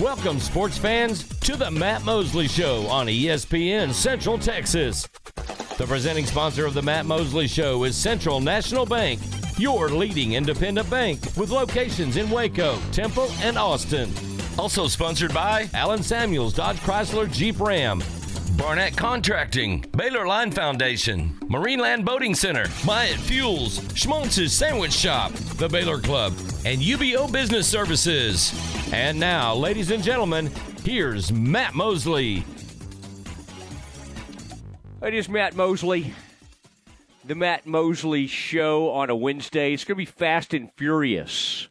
Welcome, sports fans, to the Matt Mosley Show on ESPN Central Texas. The presenting sponsor of the Matt Mosley Show is Central National Bank, your leading independent bank with locations in Waco, Temple, and Austin. Also sponsored by Allen Samuels Dodge Chrysler Jeep Ram, Barnett Contracting, Baylor Line Foundation, Marineland Boating Center, Myatt Fuels, Schmaltz's Sandwich Shop, the Baylor Club, and UBO Business Services. And now, ladies and gentlemen, here's Matt Mosley. It is Matt Mosley. The Matt Mosley Show on a Wednesday. It's going to be fast and furious.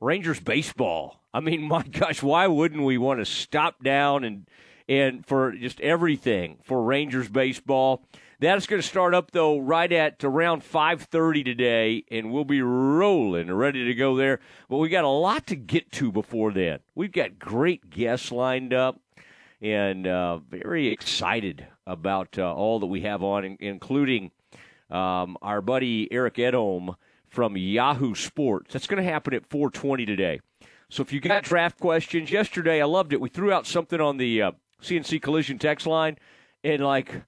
Rangers baseball. I mean, my gosh, why wouldn't we want to stop down and and for just everything for Rangers baseball? That is going to start up though right at around 5:30 today, and we'll be rolling, ready to go there. But we got a lot to get to before then. We've got great guests lined up, and uh, very excited about uh, all that we have on, including um, our buddy Eric Edholm from Yahoo Sports. That's going to happen at 4:20 today. So if you got draft questions, yesterday I loved it. We threw out something on the uh, CNC Collision text line, and like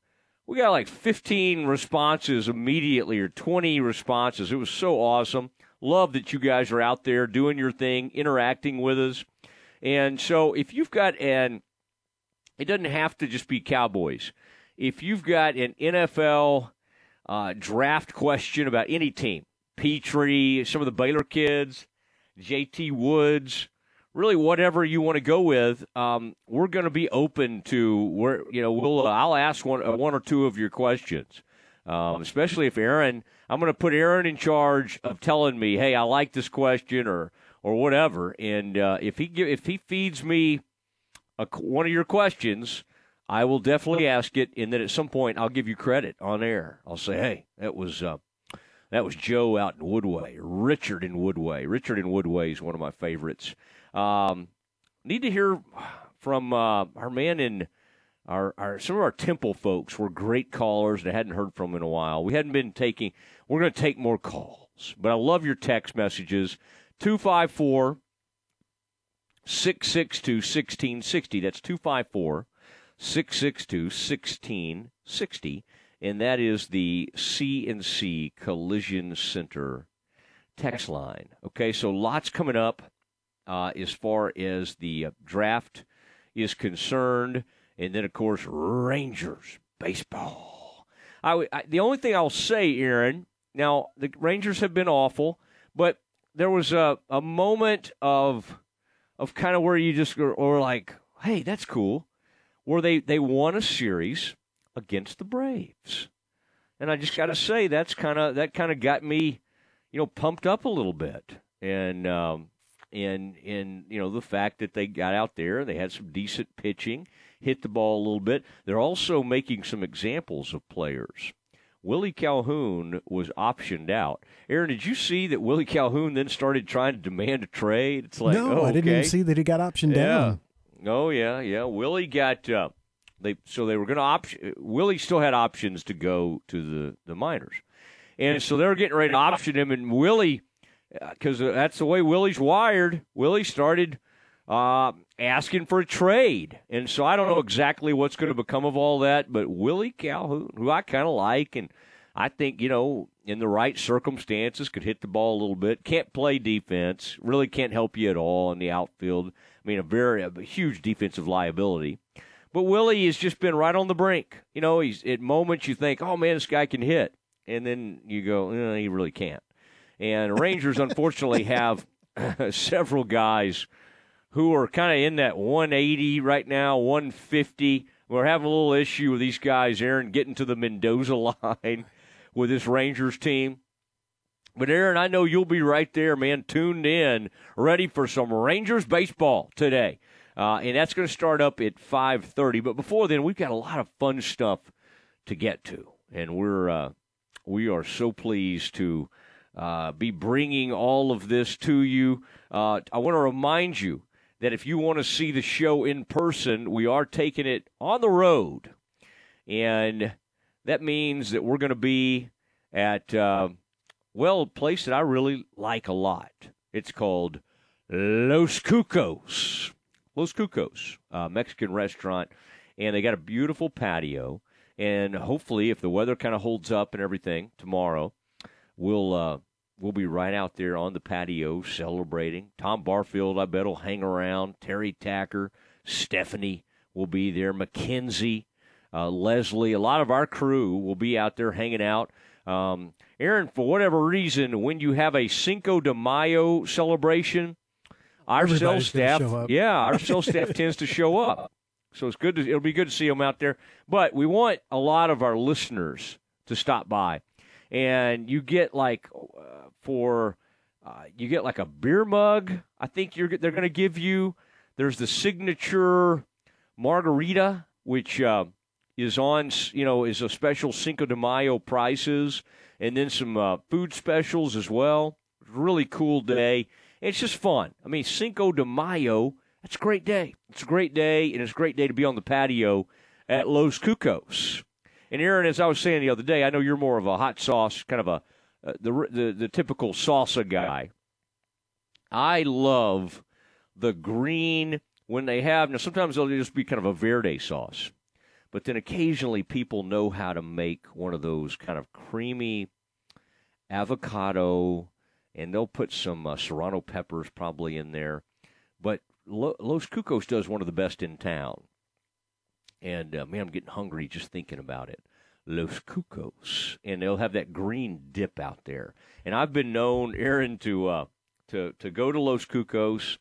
we got like 15 responses immediately or 20 responses. It was so awesome. Love that you guys are out there doing your thing, interacting with us. And so if you've got an, it doesn't have to just be Cowboys. If you've got an NFL uh, draft question about any team, Pitre, some of the Baylor kids, JT Woods, really whatever you want to go with, um, we're going to be open to where you know we'll. I'll ask one uh, one or two of your questions, um, especially if Aaron. I'm going to put Aaron in charge of telling me, hey, I like this question or or whatever, and uh, if he if he feeds me a, one of your questions. I will definitely ask it, and then at some point I'll give you credit on air. I'll say, "Hey, that was uh, that was Joe out in Woodway, Richard in Woodway. Richard in Woodway is one of my favorites. Um, need to hear from uh, our man in our, our some of our Temple folks were great callers and I hadn't heard from in a while. We hadn't been taking. We're going to take more calls, but I love your text messages. Two five four. 662 1660. That's 254 662 1660. And that is the CNC Collision Center text line. Okay, so lots coming up uh, as far as the uh, draft is concerned. And then, of course, Rangers baseball. I, I, the only thing I'll say, Aaron, now the Rangers have been awful, but there was a, a moment of of kind of where you just or, or like, hey, that's cool, where they, they won a series against the Braves. And I just got to say that's kind of that kind of got me, you know, pumped up a little bit. And um, and and you know the fact that they got out there, they had some decent pitching, hit the ball a little bit. They're also making some examples of players. Willie Calhoun was optioned out. Aaron, did you see that Willie Calhoun then started trying to demand a trade? It's like, no, oh, I didn't even see that he got optioned yeah. down. Oh yeah, yeah. Willie got uh, they so they were going to option. Willie still had options to go to the the minors, and so they were getting ready to option him, and Willie because uh, that's the way Willie's wired. Willie started uh, asking for a trade, and so I don't know exactly what's going to become of all that. But Willie Calhoun, who I kind of like, and I think you know in the right circumstances could hit the ball a little bit. Can't play defense, really can't help you at all in the outfield. I mean, a very a huge defensive liability. But Willie has just been right on the brink. You know, he's at moments you think, oh man, this guy can hit, and then you go, eh, he really can't. And Rangers, unfortunately, have several guys who are kind of in that 180 right now, 150. We're having a little issue with these guys, Aaron, getting to the Mendoza line with this Rangers team. But Aaron, I know you'll be right there, man, tuned in, ready for some Rangers baseball today. Uh, and that's going to start up at 5:30. But before then, we've got a lot of fun stuff to get to, and we're uh, we are so pleased to uh, be bringing all of this to you. Uh, I want to remind you that if you want to see the show in person, we are taking it on the road. And that means that we're going to be at, uh, well, a place that I really like a lot. It's called Los Cucos. Los Cucos uh, Mexican restaurant, and they got a beautiful patio. And hopefully, if the weather kind of holds up and everything tomorrow, we'll uh, we'll be right out there on the patio celebrating. Tom Barfield, I bet, will hang around. Terry Tacker, Stephanie will be there. Mackenzie, uh, Leslie, a lot of our crew will be out there hanging out. Um, Aaron, for whatever reason, when you have a Cinco de Mayo celebration, our sales staff, yeah, our sales staff tends to show up. So it's good. To, it'll be good to see them out there. But we want a lot of our listeners to stop by, and you get like uh, for uh, you get like a beer mug. I think you're they're going to give you. There's the signature margarita, which uh, is on you know is a special Cinco de Mayo prices, and then some uh, food specials as well. Really cool day. It's just fun. I mean, Cinco de Mayo it's a great day. It's a great day, and it's a great day to be on the patio at Los Cucos. And Aaron, as I was saying the other day, I know you're more of a hot sauce kind of a uh, the, the the typical salsa guy. I love the green when they have now. Sometimes they'll just be kind of a verde sauce, but then occasionally people know how to make one of those kind of creamy avocado, and they'll put some uh, serrano peppers probably in there. But Los Cucos does one of the best in town. And uh, man, I'm getting hungry just thinking about it. Los Cucos, and they'll have that green dip out there. And I've been known, Aaron, to uh, to to go to Los Cucos,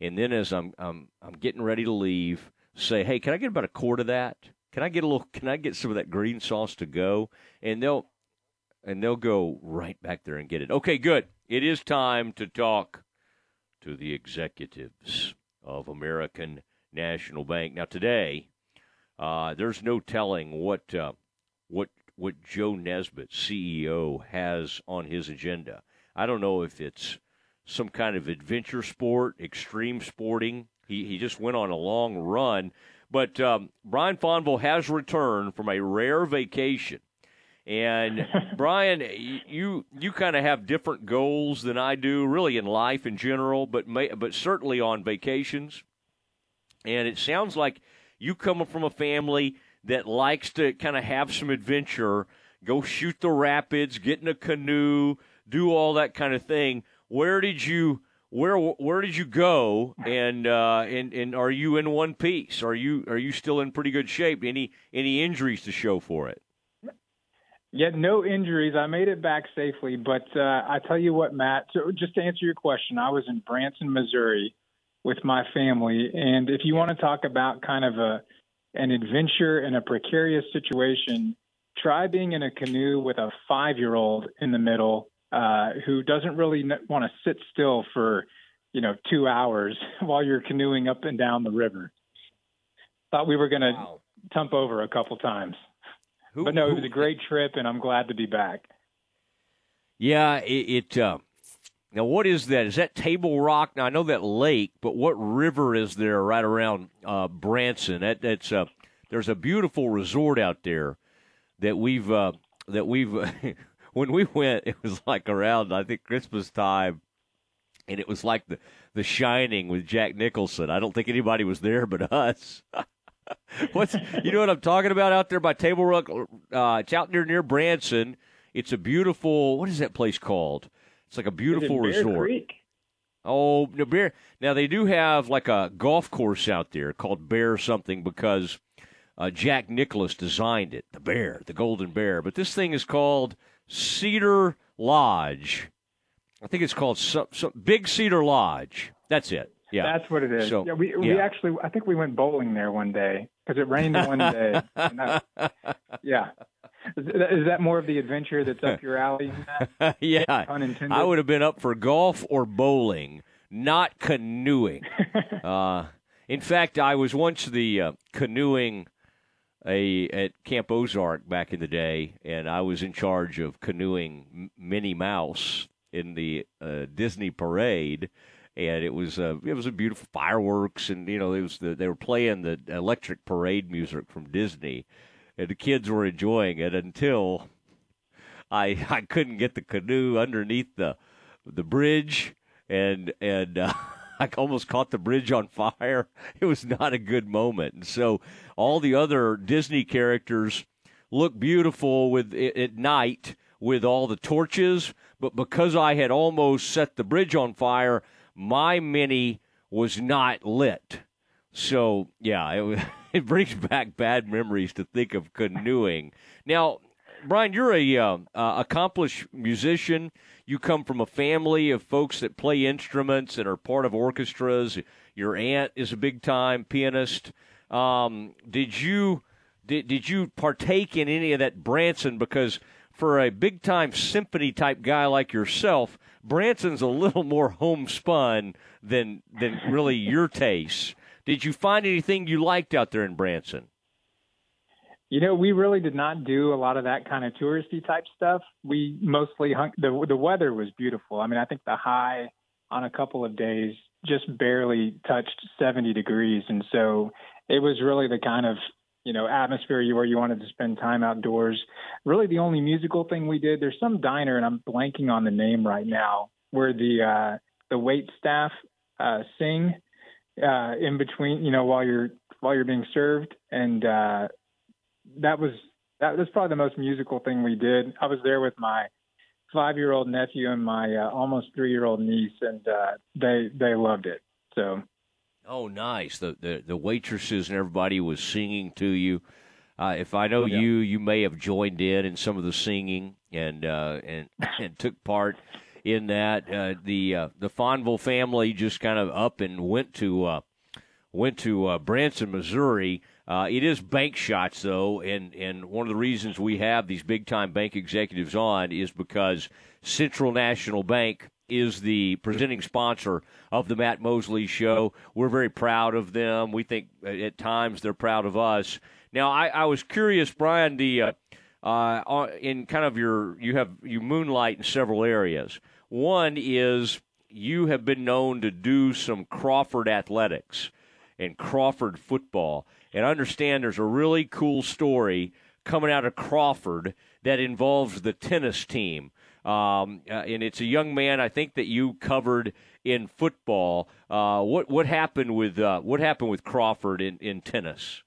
and then as I'm I'm I'm getting ready to leave, say, hey, can I get about a quart of that? Can I get a little? Can I get some of that green sauce to go? And they'll and they'll go right back there and get it. Okay, good. It is time to talk to the executives of American National Bank. Now, today, uh, there's no telling what uh, what Joe Nesbitt, CEO, has on his agenda. I don't know if it's some kind of adventure sport, extreme sporting. He he just went on a long run, but um, Brian Fonville has returned from a rare vacation and Brian, you you kind of have different goals than I do, really in life in general, but may, but certainly on vacations. And it sounds like you come from a family that likes to kind of have some adventure, go shoot the rapids, get in a canoe, do all that kind of thing. Where did you where where did you go and uh, and and are you in one piece? Are you are you still in pretty good shape? Any any injuries to show for it? Yeah, no injuries. I made it back safely, but uh, I tell you what, Matt. So just to answer your question, I was in Branson, Missouri, with my family, and if you want to talk about kind of a an adventure in a precarious situation, try being in a canoe with a five year old in the middle uh, who doesn't really want to sit still for you know two hours while you're canoeing up and down the river. Thought we were going to wow. tump over a couple times. Who, but no, it was a great trip, and I'm glad to be back. Yeah, it. it uh, now, what is that? Is that Table Rock? Now, I know that lake, but what river is there right around uh, Branson? That, that's uh, there's a beautiful resort out there that we've uh, that we've. when we went, it was like around I think Christmas time, and it was like the the Shining with Jack Nicholson. I don't think anybody was there but us. What's you know what I'm talking about out there by Table Rock? Uh, it's out near near Branson. It's a beautiful. What is that place called? It's like a beautiful resort. Creek? Oh, no, Bear. Now they do have like a golf course out there called Bear something because uh, Jack Nicklaus designed it. The Bear, the Golden Bear. But this thing is called Cedar Lodge. I think it's called some, some Big Cedar Lodge. That's it. Yeah, that's what it is. So, yeah, we yeah. we actually I think we went bowling there one day because it rained one day. that, yeah, is, that more of the adventure that's up your alley? yeah, I would have been up for golf or bowling, not canoeing. uh, in fact, I was once the uh, canoeing a at Camp Ozark back in the day, and I was in charge of canoeing Minnie Mouse in the uh, Disney parade and it was uh, it was a beautiful fireworks, and you know it was the, they were playing the electric parade music from Disney, and the kids were enjoying it until I I couldn't get the canoe underneath the the bridge, and and uh, I almost caught the bridge on fire. It was not a good moment. And so all the other Disney characters look beautiful with at night with all the torches, but because I had almost set the bridge on fire, my mini was not lit. So yeah, it, it brings back bad memories to think of canoeing. Now, Brian, you're a uh, accomplished musician. You come from a family of folks that play instruments and are part of orchestras. Your aunt is a big time pianist. Um, did you did, did you partake in any of that Branson? Because for a big time symphony type guy like yourself, Branson's a little more homespun than than really your taste. Did you find anything you liked out there in Branson? You know, we really did not do a lot of that kind of touristy type stuff. We mostly hung, the the weather was beautiful. I mean, I think the high on a couple of days just barely touched 70 degrees, and so it was really the kind of you know atmosphere where you wanted to spend time outdoors. Really, the only musical thing we did. There's some diner, and I'm blanking on the name right now, where the uh, the wait staff uh, sing uh, in between, you know, while you're while you're being served, and uh, that was that was probably the most musical thing we did. I was there with my five year old nephew and my uh, almost three year old niece, and uh, they they loved it. So, oh, nice. The, the the waitresses and everybody was singing to you. Uh, if I know yeah. you, you may have joined in in some of the singing and uh, and and took part in that. Uh, the uh, the Fonville family just kind of up and went to uh, went to uh, Branson, Missouri. Uh, it is bank shots, though, and, and one of the reasons we have these big time bank executives on is because Central National Bank is the presenting sponsor of the Matt Mosley Show. We're very proud of them. We think uh, at times they're proud of us. Now, I, I was curious, Brian, the uh, uh, in kind of your you have you moonlight in several areas. One is you have been known to do some Crawford athletics and Crawford football. And I understand there's a really cool story coming out of Crawford that involves the tennis team. Um, uh, and it's a young man I think that you covered in football. Uh, what what happened with uh, what happened with Crawford in, in tennis?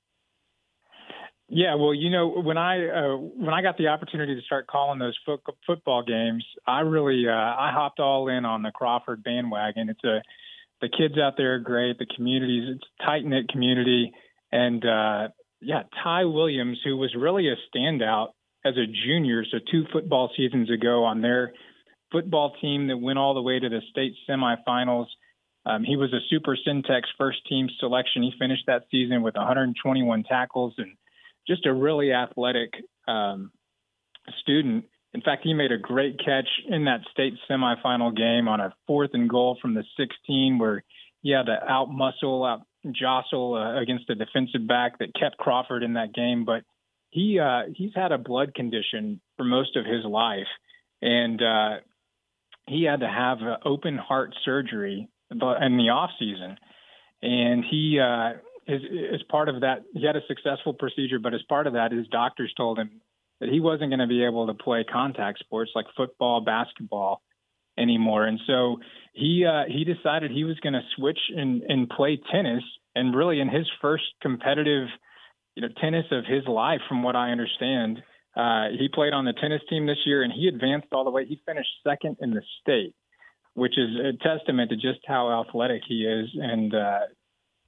Yeah, well, you know, when I uh, when I got the opportunity to start calling those fo- football games, I really uh, I hopped all in on the Crawford bandwagon. It's a the kids out there are great. The communities, it's tight knit community, and uh, yeah, Ty Williams, who was really a standout as a junior, so two football seasons ago on their football team that went all the way to the state semifinals. Um, he was a Super Centex first team selection. He finished that season with 121 tackles and just a really athletic um, student. In fact, he made a great catch in that state semifinal game on a fourth and goal from the 16, where he had to out muscle, out jostle uh, against a defensive back that kept Crawford in that game. But he uh, he's had a blood condition for most of his life, and uh, he had to have open heart surgery in the off season, and he. As, as part of that, he had a successful procedure, but as part of that, his doctors told him that he wasn't going to be able to play contact sports like football, basketball anymore. And so he uh, he decided he was going to switch and, and play tennis. And really, in his first competitive, you know, tennis of his life, from what I understand, uh, he played on the tennis team this year, and he advanced all the way. He finished second in the state, which is a testament to just how athletic he is and uh,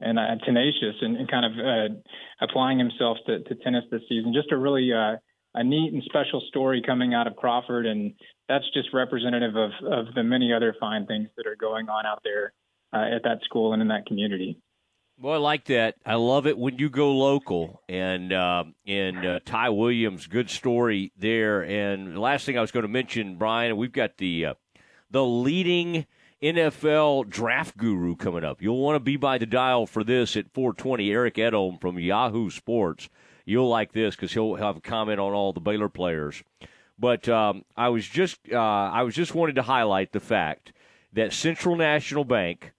and uh, tenacious, and, and kind of uh, applying himself to, to tennis this season. Just a really uh, a neat and special story coming out of Crawford, and that's just representative of, of the many other fine things that are going on out there uh, at that school and in that community. Well, I like that. I love it when you go local, and uh, and uh, Ty Williams, good story there. And the last thing I was going to mention, Brian, we've got the uh, the leading NFL draft guru coming up. You'll want to be by the dial for this at 420. Eric Edholm from Yahoo Sports you'll like this because he'll have a comment on all the Baylor players. But um, I was just uh, I was just wanted to highlight the fact that Central National Bank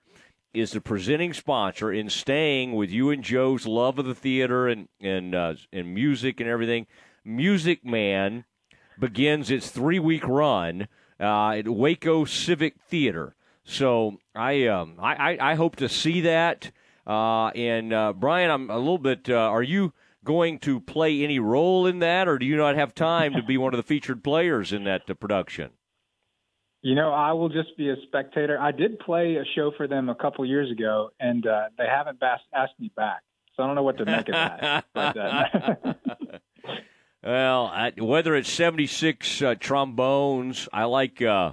is the presenting sponsor in staying with you and Joe's love of the theater and and uh, and music and everything. Music Man begins its three week run uh, at Waco Civic Theater. So I um, I, I, I hope to see that. Uh, and uh, Brian, I'm a little bit. Uh, are you going to play any role in that, or do you not have time to be one of the featured players in that uh, production? You know, I will just be a spectator. I did play a show for them a couple years ago, and uh, they haven't asked me back. So I don't know what to make of that. but, uh, well, I, whether it's 76 uh, trombones, I like uh,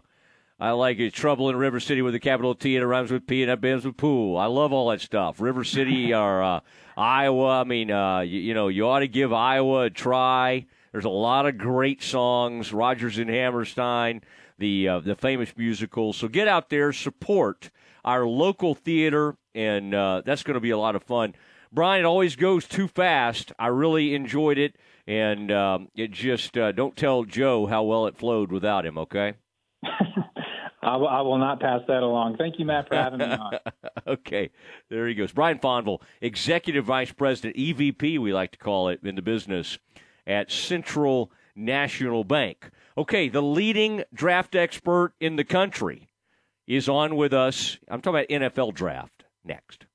I like it. Trouble in River City with a capital T and it rhymes with P and it bends with pool. I love all that stuff. River City or uh, Iowa. I mean, uh, you, you know, you ought to give Iowa a try. There's a lot of great songs. Rodgers and Hammerstein the uh, the famous musical. So get out there, support our local theater, and uh, that's going to be a lot of fun. Brian, it always goes too fast. I really enjoyed it, and um, it just uh, don't tell Joe how well it flowed without him. Okay. I will, I will not pass that along. Thank you, Matt, for having me on. okay, there he goes. Brian Fonville, Executive Vice President, EVP, we like to call it in the business at Central National Bank. Okay, the leading draft expert in the country is on with us. I'm talking about NFL draft next.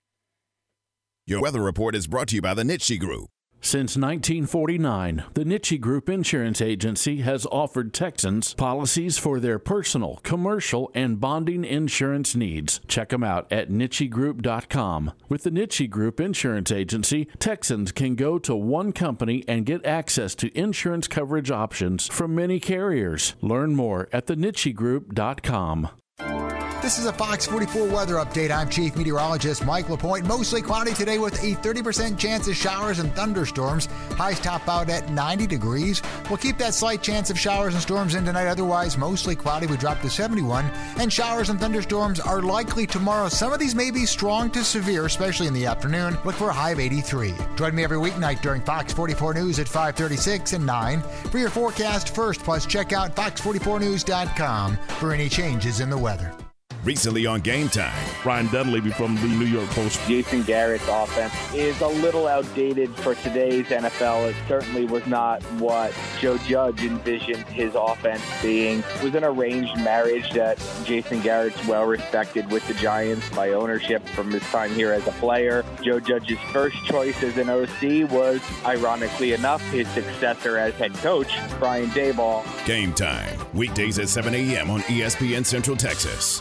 Your weather report is brought to you by the Nitsche Group. Since 1949, the Nitsche Group Insurance Agency has offered Texans policies for their personal, commercial, and bonding insurance needs. Check them out at NitscheGroup.com. With the Nitsche Group Insurance Agency, Texans can go to one company and get access to insurance coverage options from many carriers. Learn more at thenitschegroup.com. This is a Fox 44 weather update. I'm Chief Meteorologist Mike LaPointe. Mostly cloudy today with a 30% chance of showers and thunderstorms. Highs top out at 90 degrees. We'll keep that slight chance of showers and storms in tonight. Otherwise, mostly cloudy. We drop to 71. And showers and thunderstorms are likely tomorrow. Some of these may be strong to severe, especially in the afternoon. Look for a high of 83. Join me every weeknight during Fox 44 News at 536 and 9 for your forecast first. Plus, check out fox44news.com for any changes in the weather. Recently on Game Time, Ryan Dunleavy from the New York Post. Jason Garrett's offense is a little outdated for today's NFL. It certainly was not what Joe Judge envisioned his offense being. It was an arranged marriage that Jason Garrett's well respected with the Giants by ownership from his time here as a player. Joe Judge's first choice as an OC was, ironically enough, his successor as head coach, Brian Daboll. Game Time, weekdays at 7 a.m. on ESPN Central Texas.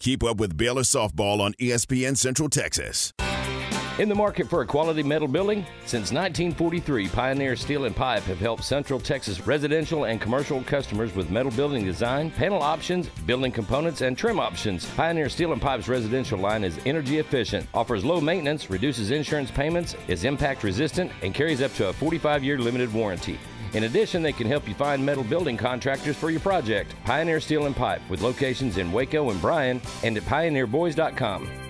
Keep up with Baylor softball on ESPN Central Texas. In the market for a quality metal building? Since 1943, Pioneer Steel and Pipe have helped Central Texas residential and commercial customers with metal building design, panel options, building components, and trim options. Pioneer Steel and Pipe's residential line is energy efficient, offers low maintenance, reduces insurance payments, is impact resistant, and carries up to a 45 year limited warranty. In addition, they can help you find metal building contractors for your project. Pioneer Steel and Pipe with locations in Waco and Bryan and at pioneerboys.com.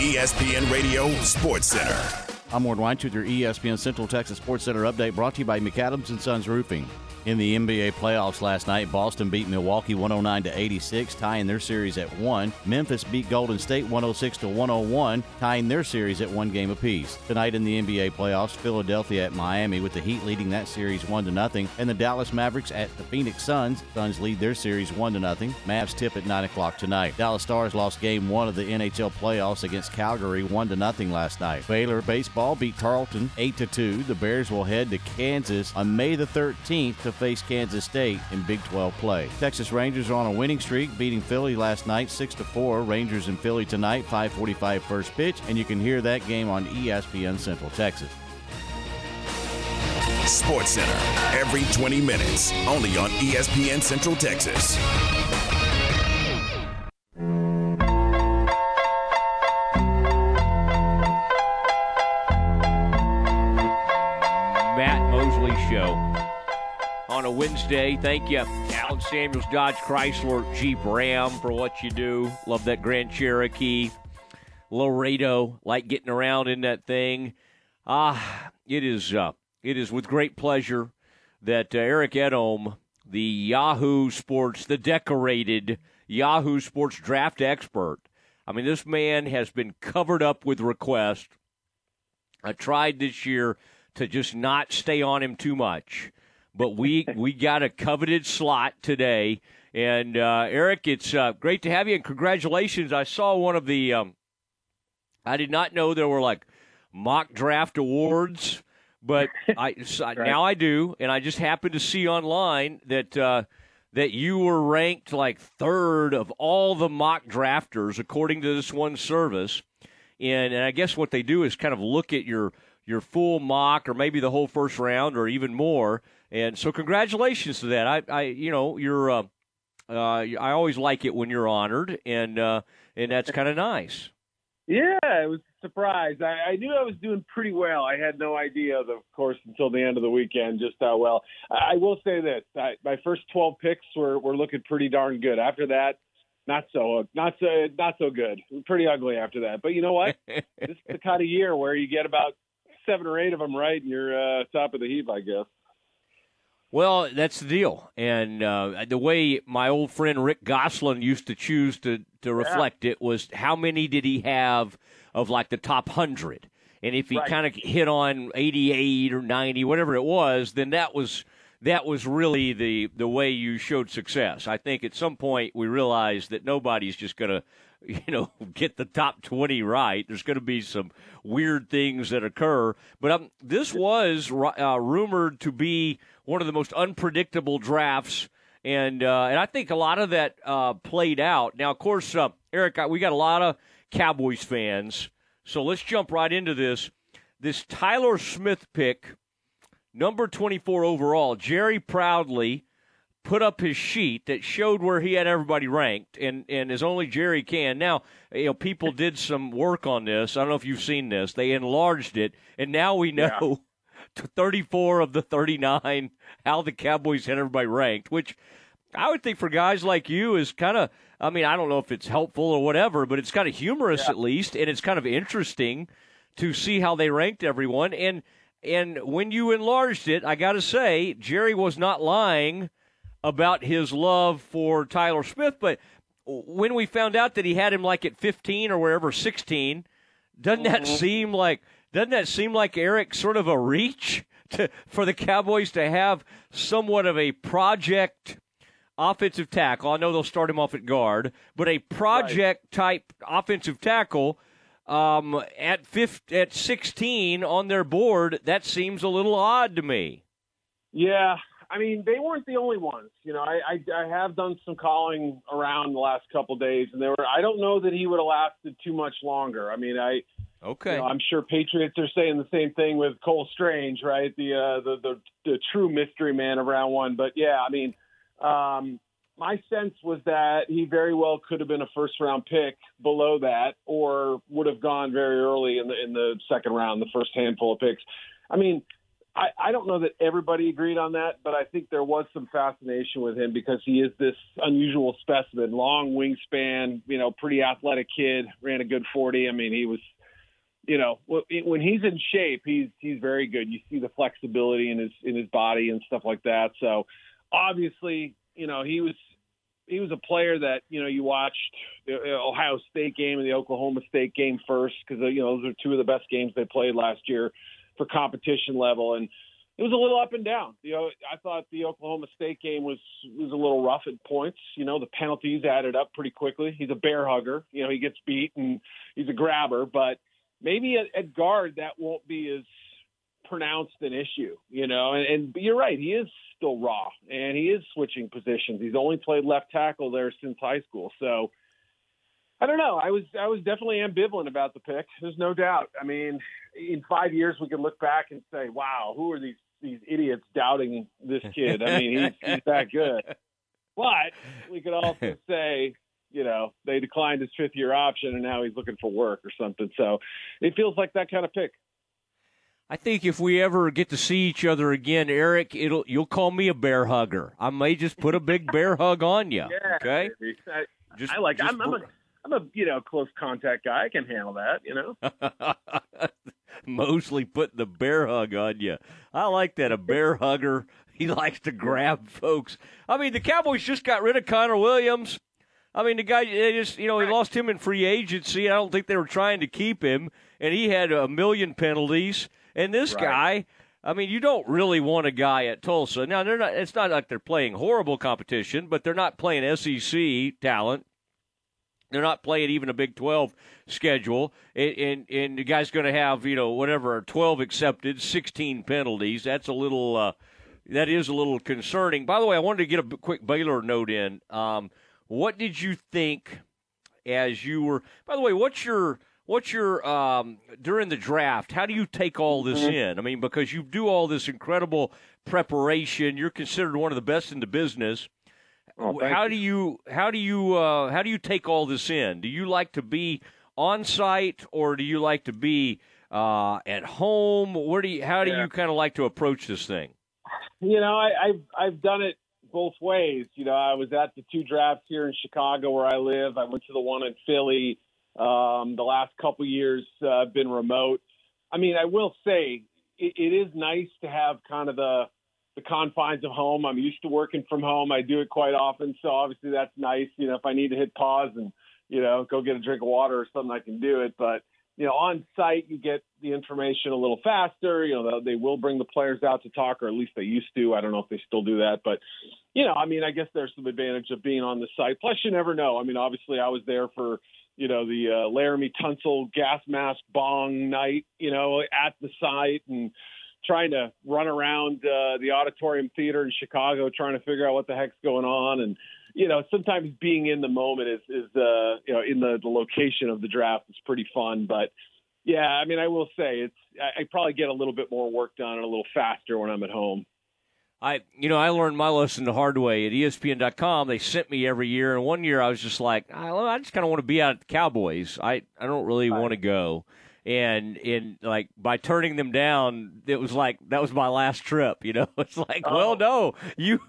ESPN Radio Sports Center. I'm Ward Weintraub with your ESPN Central Texas Sports Center update brought to you by McAdams and Sons Roofing. In the NBA playoffs last night, Boston beat Milwaukee 109 to 86, tying their series at 1. Memphis beat Golden State 106 to 101, tying their series at 1 game apiece. Tonight in the NBA playoffs, Philadelphia at Miami with the Heat leading that series 1 to nothing, and the Dallas Mavericks at the Phoenix Suns. Suns lead their series 1 to nothing. Mavs tip at 9 o'clock tonight. Dallas Stars lost game 1 of the NHL playoffs against Calgary 1 to nothing last night. Baylor baseball beat Tarleton 8 to 2. The Bears will head to Kansas on May the 13th to face Kansas State in Big 12 play. Texas Rangers are on a winning streak, beating Philly last night 6 to 4. Rangers in Philly tonight, 5:45 first pitch, and you can hear that game on ESPN Central Texas. Sports Center every 20 minutes, only on ESPN Central Texas. A Wednesday. Thank you, Allen Samuels, Dodge Chrysler, Jeep Ram for what you do. Love that Grand Cherokee, Laredo, like getting around in that thing. Ah, it is. Uh, it is with great pleasure that uh, Eric Edholm, the Yahoo Sports, the decorated Yahoo Sports draft expert. I mean, this man has been covered up with requests. I tried this year to just not stay on him too much, but we we got a coveted slot today. And uh, Eric, it's uh, great to have you, and congratulations! I saw one of the. Um, I did not know there were like mock draft awards, but I so now I do, and I just happened to see online that uh, that you were ranked like third of all the mock drafters according to this one service. And, and I guess what they do is kind of look at your your full mock or maybe the whole first round or even more. And so congratulations to that. I, I you know, you're uh, uh, I always like it when you're honored, and uh, and that's kind of nice. Yeah, it was a surprise. I, I knew I was doing pretty well. I had no idea, of course, until the end of the weekend, just how well. I, I will say this: I, my first 12 picks were were looking pretty darn good. After that, not so not so not so good. Pretty ugly after that. But you know what? this is the kind of year where you get about seven or eight of them right, and you're uh, top of the heap, I guess. Well, that's the deal, and uh, the way my old friend Rick Gosselin used to choose to to reflect yeah. it was how many did he have of like the top hundred, and if he right. kind of hit on eighty eight or ninety, whatever it was, then that was that was really the the way you showed success. I think at some point we realized that nobody's just going to you know get the top 20 right there's going to be some weird things that occur but um, this was uh, rumored to be one of the most unpredictable drafts and uh, and I think a lot of that uh, played out now of course uh, Eric we got a lot of Cowboys fans so let's jump right into this this Tyler Smith pick number 24 overall Jerry proudly put up his sheet that showed where he had everybody ranked, and, and as only Jerry can. Now, you know, people did some work on this. I don't know if you've seen this. They enlarged it, and now we know. 34 of the 39 how the Cowboys had everybody ranked, which I would think for guys like you is kind of. I mean, I don't know if it's helpful or whatever, but it's kind of humorous yeah. at least, and it's kind of interesting to see how they ranked everyone. And and when you enlarged it, I got to say, Jerry was not lying about his love for Tyler Smith, but when we found out that he had him like at 15 or wherever 16, doesn't that mm-hmm. seem like doesn't that seem like Eric sort of a reach to, for the Cowboys to have somewhat of a project offensive tackle? I know they'll start him off at guard, but a project type offensive tackle um, at 15, at 16 on their board. That seems a little odd to me. Yeah, I mean, they weren't the only ones. You know, I, I, I have done some calling around the last couple of days, and they were. I don't know that he would have lasted too much longer. I mean, I. Okay. You know, I'm sure Patriots are saying the same thing with Cole Strange, right? The uh, the, the the true mystery man of round one. But yeah, I mean, um, my sense was that he very well could have been a first round pick below that, or would have gone very early in the in the second round, the first handful of picks. I mean, I, I don't know that everybody agreed on that, but I think there was some fascination with him because he is this unusual specimen, long wingspan, you know, pretty athletic kid, ran a good 40. I mean, he was you know, when he's in shape, he's he's very good. You see the flexibility in his in his body and stuff like that. So obviously, you know, he was he was a player that you know you watched the Ohio State game and the Oklahoma State game first because uh, you know those are two of the best games they played last year for competition level and it was a little up and down. You know, I thought the Oklahoma State game was was a little rough at points. You know, the penalties added up pretty quickly. He's a bear hugger. You know, he gets beat and he's a grabber, but maybe at, at guard that won't be as pronounced an issue. You know, and, and you're right. He is still raw and he is switching positions. He's only played left tackle there since high school, so. I don't know. I was I was definitely ambivalent about the pick. There's no doubt. I mean, in five years we could look back and say, "Wow, who are these these idiots doubting this kid. I mean, he's, he's that good. But we could also say, you know, they declined his fifth year option and now he's looking for work or something. So it feels like that kind of pick. I think if we ever get to see each other again, Eric, it'll you'll call me a bear hugger. I may just put a big bear hug on you. Yeah, okay. I, just, I like. Just, I'm, I'm a I'm a you know close contact guy. I can handle that. You know. Mosley putting the bear hug on you. I like that. A bear hugger. He likes to grab folks. I mean, the Cowboys just got rid of Connor Williams. I mean, the guy, they just, you know, he lost him in free agency. I don't think they were trying to keep him, and he had a million penalties. And this right. guy, I mean, you don't really want a guy at Tulsa. Now, they're not. It's not like they're playing horrible competition, but they're not playing SEC talent. They're not playing even a Big 12 schedule, and, and, and the guy's going to have, you know, whatever, 12 accepted, 16 penalties. That's a little, uh, that is a little concerning. By the way, I wanted to get a quick Baylor note in. Um, what did you think as you were, by the way, what's your, what's your, um, during the draft, how do you take all this mm-hmm. in? I mean, because you do all this incredible preparation, you're considered one of the best in the business Oh, how do you how do you uh, how do you take all this in? Do you like to be on site or do you like to be uh, at home? Where do you how do yeah. you kind of like to approach this thing? You know, I, I've I've done it both ways. You know, I was at the two drafts here in Chicago where I live. I went to the one in Philly. Um, the last couple years uh, been remote. I mean, I will say it, it is nice to have kind of the the confines of home. I'm used to working from home. I do it quite often, so obviously that's nice. You know, if I need to hit pause and you know go get a drink of water or something, I can do it. But you know, on site you get the information a little faster. You know, they will bring the players out to talk, or at least they used to. I don't know if they still do that, but you know, I mean, I guess there's some advantage of being on the site. Plus, you never know. I mean, obviously, I was there for you know the uh, Laremy Tunsil gas mask bong night. You know, at the site and trying to run around uh, the auditorium theater in Chicago trying to figure out what the heck's going on and you know sometimes being in the moment is is uh you know in the, the location of the draft is pretty fun but yeah I mean I will say it's I, I probably get a little bit more work done and a little faster when I'm at home I, you know, I learned my lesson the hard way at ESPN.com. They sent me every year, and one year I was just like, I, I just kind of want to be out at the Cowboys. I, I don't really want to go and in like by turning them down it was like that was my last trip you know it's like oh. well no you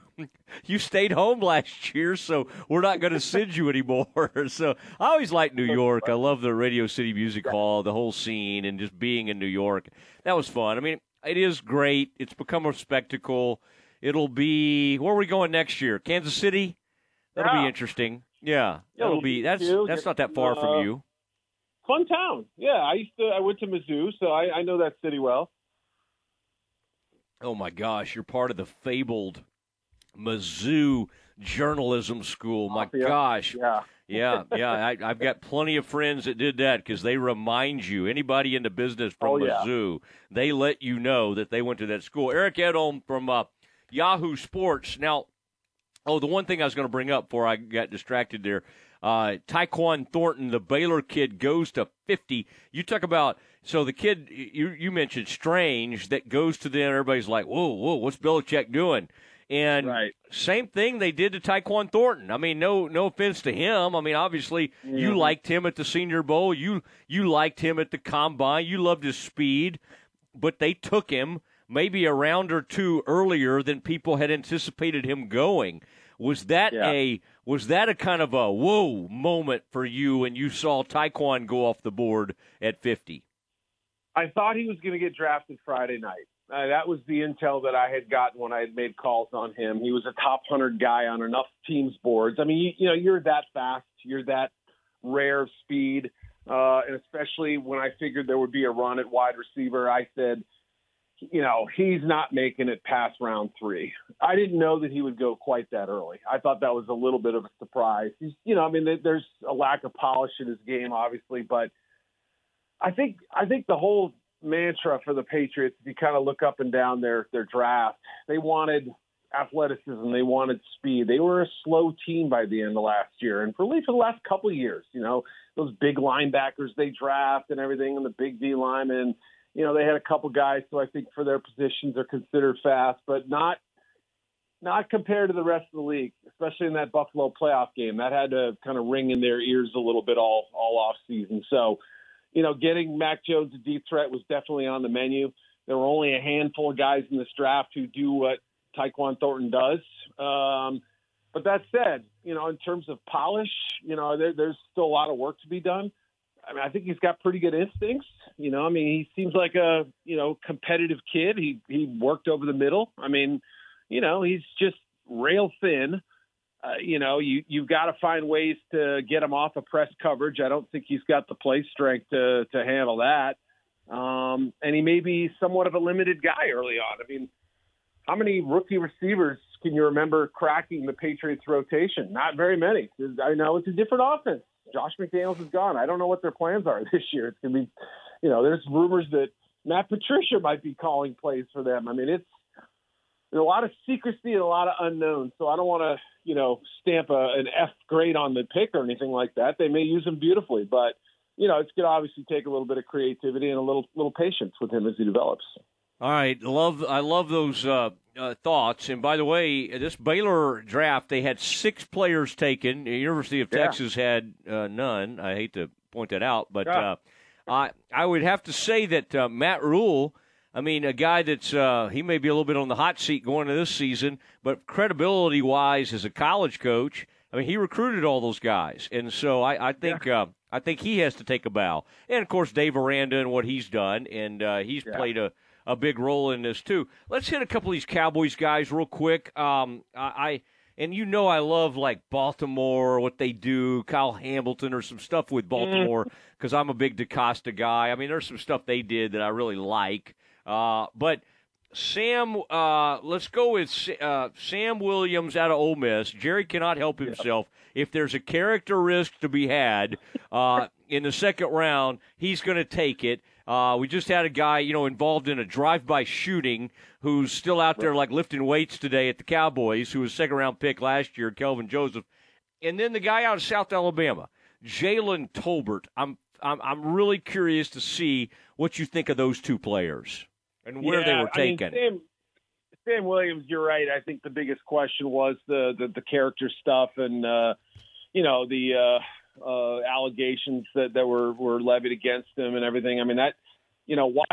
you stayed home last year so we're not going to send you anymore. So i always liked new york. I love the radio city music hall the whole scene and just being in new york. That was fun. I mean it is great. It's become a spectacle. It'll be where are we going next year? Kansas city? That'll yeah. be interesting. Yeah that'll be that's that's not that far uh, from you. Fun town. Yeah, I used to. I went to Mizzou, so I, I know that city well. Oh my gosh, you're part of the fabled Mizzou journalism school. My yeah. gosh. Yeah. yeah, yeah. I, have got plenty of friends that did that because they remind you. Anybody in the business from oh, Mizzou, yeah. they let you know that they went to that school. Eric Edholm from uh, Yahoo Sports. Now, oh, the one thing I was going to bring up before I got distracted there. Uh, Tyquan Thornton, the Baylor kid, goes to 50. You talk about so the kid you you mentioned Strange that goes to them. Everybody's like, whoa, whoa, what's Belichick doing? And right. same thing they did to Tyquan Thornton. I mean, no no offense to him. I mean, obviously mm-hmm. you liked him at the Senior Bowl. You you liked him at the combine. You loved his speed, but they took him maybe a round or two earlier than people had anticipated him going. Was that yeah. a was that a kind of a whoa moment for you when you saw Tyquan go off the board at 50? I thought he was going to get drafted Friday night. Uh, that was the intel that I had gotten when I had made calls on him. He was a top hundred guy on enough teams boards. I mean, you, you know, you're that fast, you're that rare speed, uh, and especially when I figured there would be a run at wide receiver, I said, you know, he's not making it past round three. I didn't know that he would go quite that early. I thought that was a little bit of a surprise. He's, you know, I mean, there's a lack of polish in his game, obviously, but I think I think the whole mantra for the Patriots, if you kind of look up and down their their draft, they wanted athleticism, they wanted speed. They were a slow team by the end of last year, and for at least for the last couple of years, you know, those big linebackers they draft and everything, and the big D linemen you know, they had a couple guys who I think for their positions are considered fast, but not not compared to the rest of the league, especially in that Buffalo playoff game. That had to kind of ring in their ears a little bit all all off season. So, you know, getting Mac Jones a deep threat was definitely on the menu. There were only a handful of guys in this draft who do what Tyquan Thornton does. Um, but that said, you know, in terms of polish, you know, there, there's still a lot of work to be done. I mean, I think he's got pretty good instincts. You know, I mean, he seems like a you know competitive kid. He he worked over the middle. I mean, you know, he's just rail thin. Uh, you know, you you've got to find ways to get him off of press coverage. I don't think he's got the play strength to to handle that. Um, and he may be somewhat of a limited guy early on. I mean, how many rookie receivers can you remember cracking the Patriots rotation? Not very many. I know it's a different offense. Josh McDaniels is gone. I don't know what their plans are this year. It's to be, you know, there's rumors that Matt Patricia might be calling plays for them. I mean, it's a lot of secrecy and a lot of unknowns. So I don't want to, you know, stamp a, an F grade on the pick or anything like that. They may use him beautifully, but you know, it's going to obviously take a little bit of creativity and a little little patience with him as he develops. All right, love I love those uh, uh, thoughts. And by the way, this Baylor draft, they had six players taken. The University of yeah. Texas had uh, none. I hate to point that out, but yeah. Uh, I I would have to say that uh, Matt Rhule. I mean, a guy that's uh, he may be a little bit on the hot seat going into this season, but credibility wise as a college coach, I mean, he recruited all those guys, and so I, I think yeah. I think he has to take a bow. And of course, Dave Aranda and what he's done, and he's played a a big role in this too. Let's hit a couple of these Cowboys guys real quick. Um, I, I and you know I love like Baltimore, what they do, Kyle Hamilton, or some stuff with Baltimore because I'm a big DeCosta guy. I mean, there's some stuff they did that I really like. Uh, but Sam, uh, let's go with uh, Sam Williams out of Ole Miss. Jerry cannot help himself. If there's a character risk to be had uh, in the second round, he's going to take it. Uh, we just had a guy, you know, involved in a drive-by shooting who's still out there like lifting weights today at the Cowboys, who was second round pick last year, Kelvin Joseph, and then the guy out of South Alabama, Jalen Tolbert. I'm I'm I'm really curious to see what you think of those two players and where yeah, they were taken. I mean, Sam, Sam, Williams, you're right. I think the biggest question was the the, the character stuff and uh, you know the. Uh, uh, allegations that, that were, were levied against him and everything. I mean, that, you know, what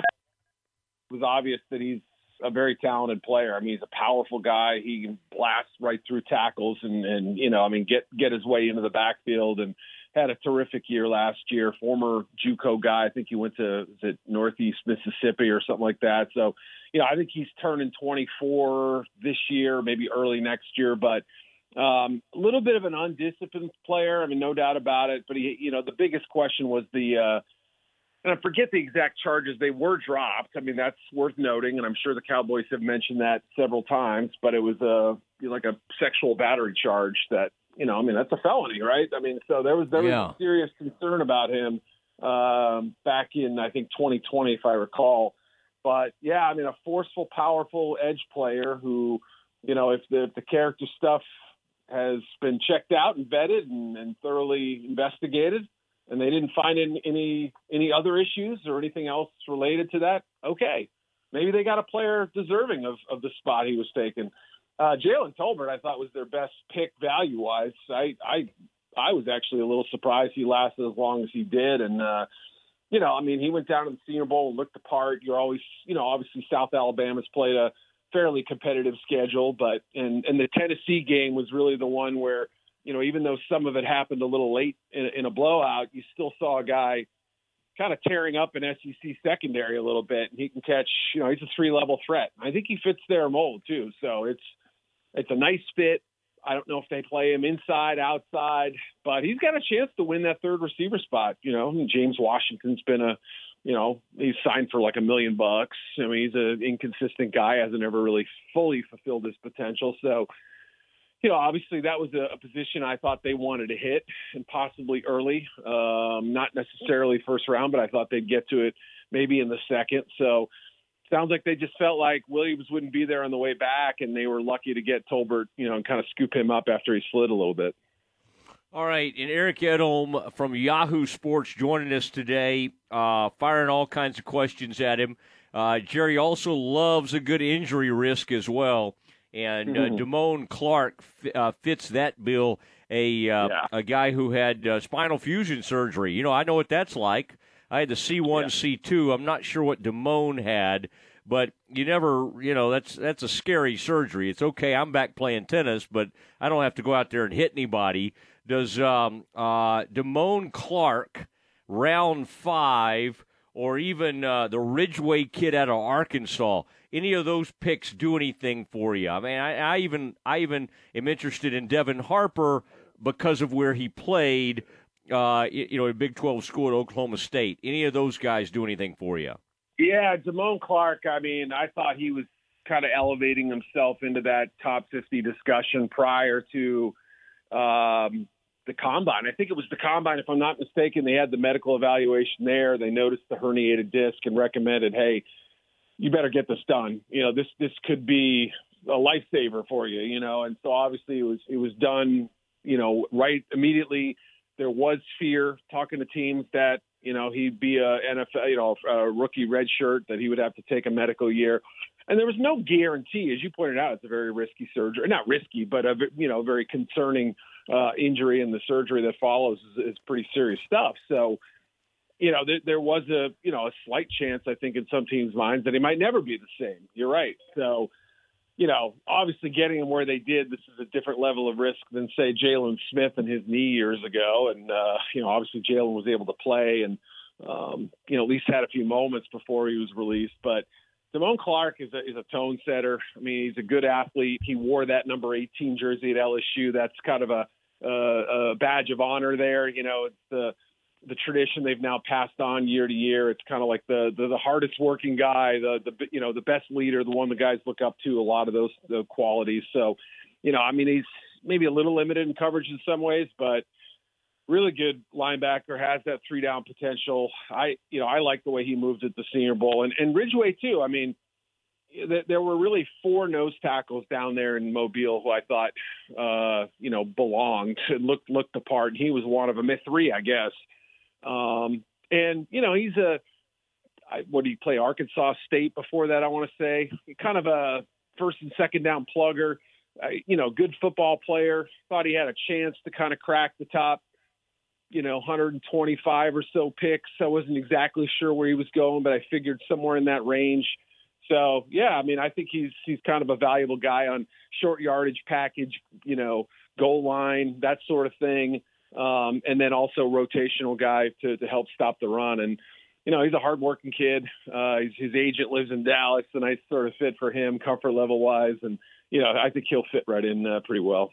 was obvious that he's a very talented player. I mean, he's a powerful guy. He can blast right through tackles and, and, you know, I mean, get, get his way into the backfield and had a terrific year last year. Former JUCO guy. I think he went to, it Northeast Mississippi or something like that. So, you know, I think he's turning 24 this year, maybe early next year, but, um, a little bit of an undisciplined player. I mean, no doubt about it. But he, you know, the biggest question was the, uh, and I forget the exact charges. They were dropped. I mean, that's worth noting, and I'm sure the Cowboys have mentioned that several times. But it was a like a sexual battery charge that, you know, I mean, that's a felony, right? I mean, so there was there yeah. was serious concern about him um, back in I think 2020, if I recall. But yeah, I mean, a forceful, powerful edge player who, you know, if the if the character stuff has been checked out and vetted and, and thoroughly investigated, and they didn't find any any other issues or anything else related to that. Okay, maybe they got a player deserving of, of the spot he was taken. Uh, Jalen Tolbert, I thought was their best pick value wise. I I I was actually a little surprised he lasted as long as he did, and uh, you know, I mean, he went down to the Senior Bowl and looked the part. You're always, you know, obviously South Alabama's played a fairly competitive schedule, but and and the Tennessee game was really the one where you know even though some of it happened a little late in, in a blowout, you still saw a guy kind of tearing up an SEC secondary a little bit, and he can catch. You know, he's a three level threat. I think he fits their mold too. So it's it's a nice fit. I don't know if they play him inside, outside, but he's got a chance to win that third receiver spot. You know, James Washington's been a, you know, he's signed for like a million bucks. I mean, he's an inconsistent guy, hasn't ever really fully fulfilled his potential. So, you know, obviously that was a, a position I thought they wanted to hit and possibly early, um, not necessarily first round, but I thought they'd get to it maybe in the second. So, sounds like they just felt like Williams wouldn't be there on the way back, and they were lucky to get Tolbert, you know, and kind of scoop him up after he slid a little bit. All right, and Eric Edholm from Yahoo Sports joining us today, uh, firing all kinds of questions at him. Uh, Jerry also loves a good injury risk as well, and uh, Mhm. Damone Clark f- uh, fits that bill. A uh, Yeah. a guy who had uh, spinal fusion surgery. You know, I know what that's like. I had the C1, C2. I'm not sure what Damone had, but you never, you know, that's that's a scary surgery. It's okay. I'm back playing tennis, but I don't have to go out there and hit anybody. Does um, uh, Damone Clark, round five, or even uh, the Ridgeway kid out of Arkansas, any of those picks do anything for you? I mean, I, I even I even am interested in Devin Harper because of where he played. Uh, you know, a Big 12 school at Oklahoma State. Any of those guys do anything for you? Yeah, Damone Clark. I mean, I thought he was kind of elevating himself into that top 50 discussion prior to um, the combine. I think it was the combine, if I'm not mistaken. They had the medical evaluation there. They noticed the herniated disc and recommended, hey, you better get this done. You know, this this could be a lifesaver for you. You know, and so obviously it was it was done. You know, right immediately. There was fear talking to teams that you know he'd be a NFL, you know, a rookie red shirt that he would have to take a medical year, and there was no guarantee, as you pointed out, it's a very risky surgery, not risky, but a you know very concerning uh, injury, and the surgery that follows is, is pretty serious stuff. So, you know, there, there was a you know a slight chance, I think, in some teams' minds that he might never be the same. You're right. So, you know, obviously getting him where they did, this is a different level of risk than say Jaylon Smith and his knee years ago. And uh, you know, obviously Jaylon was able to play and um, you know at least had a few moments before he was released. But Damone Clark is a, is a tone setter. I mean, he's a good athlete. He wore that number 18 jersey at LSU. That's kind of a, a, a badge of honor there. You know, it's the the tradition they've now passed on year to year. It's kind of like the, the the hardest working guy, the the you know the best leader, the one the guys look up to. A lot of those the qualities. So, you know, I mean, he's maybe a little limited in coverage in some ways, but really good linebacker. Has that three down potential. I you know I like the way he moved at the Senior Bowl and and Ridgeway too. I mean. th- There were really four nose tackles down there in Mobile who I thought, uh, you know, belonged and looked looked the part. He was one of them. Three, I guess. Um, and you know, he's a I, what did he play? Arkansas State before that, I want to say, kind of a first and second down plugger. Uh, you know, good football player. Thought he had a chance to kind of crack the top. You know, 125 or so picks. I wasn't exactly sure where he was going, but I figured somewhere in that range. So yeah, I mean, I think he's he's kind of a valuable guy on short yardage package. You know, goal line, that sort of thing um, and then also rotational guy to, to help stop the run. And you know, he's a hardworking kid. Uh, his, his agent lives in Dallas, a nice sort of fit for him, comfort level wise, and you know, I think he'll fit right in uh, pretty well.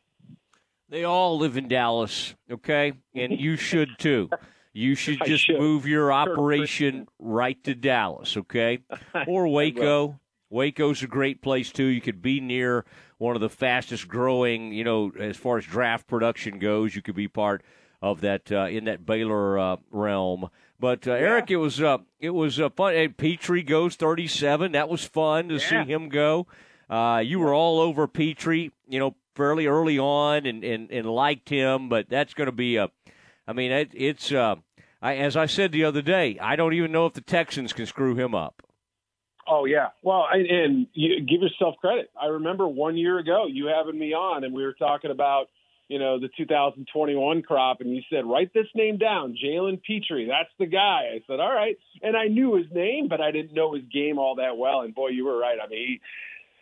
They all live in Dallas, okay? And you should too. You should just should. move your operation right to Dallas, okay? Or Waco. Waco's a great place too. You could be near one of the fastest growing, you know, as far as draft production goes. You could be part of that uh, in that Baylor uh, realm. But uh, Eric, it was uh, it was uh, fun. Hey, Pitre goes thirty seven. That was fun to see him go. Uh, you were all over Pitre, you know, fairly early on, and, and, and liked him. But that's going to be a, I mean, it, it's uh, I, as I said the other day, I don't even know if the Texans can screw him up. Oh yeah, well, and, and you give yourself credit. I remember one year ago you having me on, and we were talking about you know the 2021 crop, and you said write this name down, Jalen Pitre. That's the guy. I said all right, and I knew his name, but I didn't know his game all that well. And boy, you were right. I mean,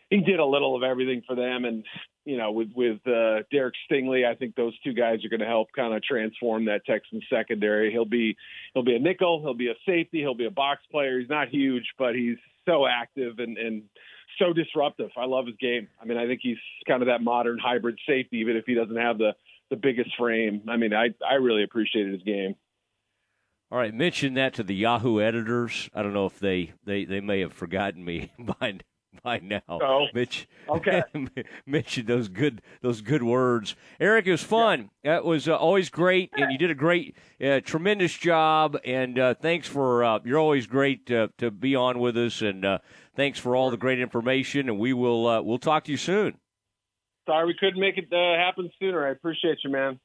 he he did a little of everything for them, and you know, with with uh, Derek Stingley, I think those two guys are going to help kind of transform that Texans secondary. He'll be he'll be a nickel, he'll be a safety, he'll be a box player. He's not huge, but he's so active and and so disruptive. I love his game. I mean, I think he's kind of that modern hybrid safety, even if he doesn't have the the biggest frame. I mean, I I really appreciated his game. All right, mention that to the Yahoo editors. I don't know if they they, they may have forgotten me by by now. Oh, Mitch. Okay. mention those good those good words. Eric, it was fun. Yeah. That was uh, always great, and you did a great, uh, tremendous job. And uh, thanks for uh, you're always great to be on with us, and uh, thanks for all the great information. And we will uh, we'll talk to you soon. Sorry we couldn't make it happen sooner. I appreciate you, man.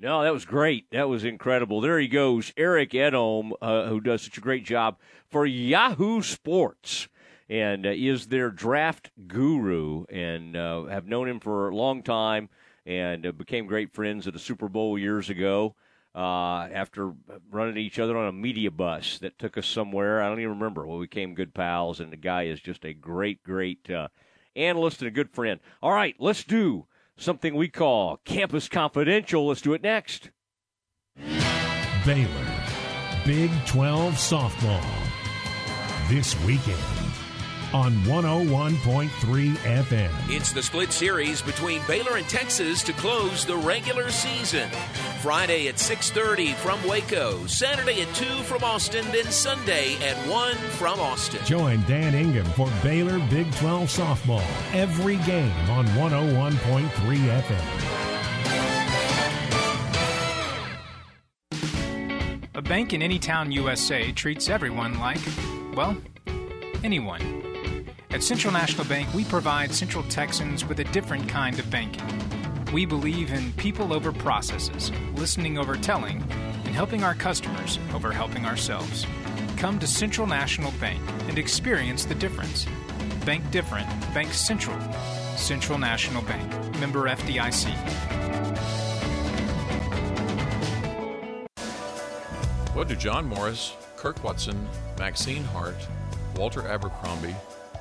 No, that was great. That was incredible. There he goes, Eric Edholm, who does such a great job for Yahoo Sports and uh, is their draft guru and uh, have known him for a long time and uh, became great friends at a Super Bowl years ago uh, after running each other on a media bus that took us somewhere. I don't even remember. Well, we became good pals, and the guy is just a great, great uh, analyst and a good friend. All right, let's do something we call Campus Confidential. Let's do it next. Baylor, Big 12 softball. This weekend on 101.3 FM. It's the split series between Baylor and Texas to close the regular season. Friday at 6:30 from Waco, Saturday at 2 from Austin, then Sunday at 1 from Austin. Join Dan Ingham for Baylor Big 12 softball every game on 101.3 FM. A bank in any town USA treats everyone like, well, anyone. At Central National Bank, we provide Central Texans with a different kind of banking. We believe in people over processes, listening over telling, and helping our customers over helping ourselves. Come to Central National Bank and experience the difference. Bank different, Bank Central. Central National Bank, member FDIC. What do John Morris, Kirk Watson, Maxine Hart, Walter Abercrombie,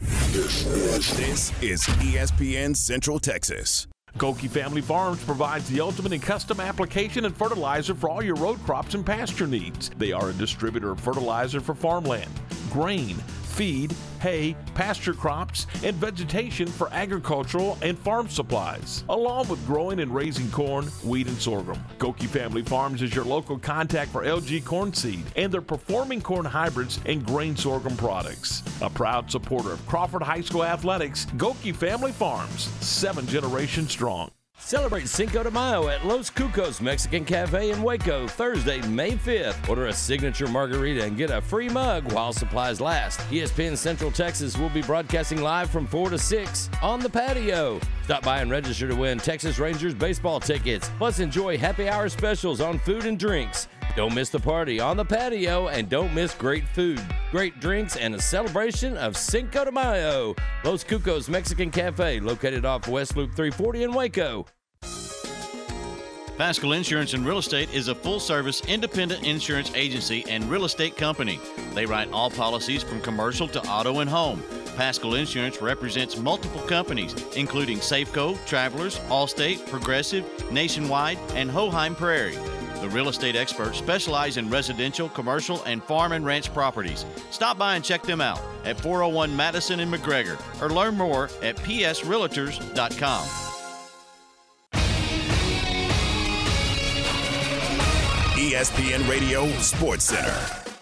This is, ESPN Central Texas. Gohlke Family Farms provides the ultimate in custom application and fertilizer for all your road crops and pasture needs. They are a distributor of fertilizer for farmland, grain, feed, hay, pasture crops, and vegetation for agricultural and farm supplies, along with growing and raising corn, wheat, and sorghum. Gohlke Family Farms is your local contact for LG corn seed and their performing corn hybrids and grain sorghum products. A proud supporter of Crawford High School athletics, Gohlke Family Farms, seven generations strong. Celebrate Cinco de Mayo at Los Cucos Mexican Cafe in Waco, Thursday, May 5th. Order a signature margarita and get a free mug while supplies last. ESPN Central Texas will be broadcasting live from 4 to 6 on the patio. Stop by and register to win Texas Rangers baseball tickets. Plus, enjoy happy hour specials on food and drinks. Don't miss the party on the patio and don't miss great food, great drinks, and a celebration of Cinco de Mayo. Los Cucos Mexican Cafe, located off West Loop 340 in Waco. Pascal Insurance and Real Estate is a full service independent insurance agency and real estate company. They write all policies from commercial to auto and home. Pascal Insurance represents multiple companies, including Safeco, Travelers, Allstate, Progressive, Nationwide, and Hochheim Prairie. The real estate experts specialize in residential, commercial, and farm and ranch properties. Stop by and check them out at 401 Madison and McGregor or learn more at psrealtors.com. ESPN Radio Sports Center.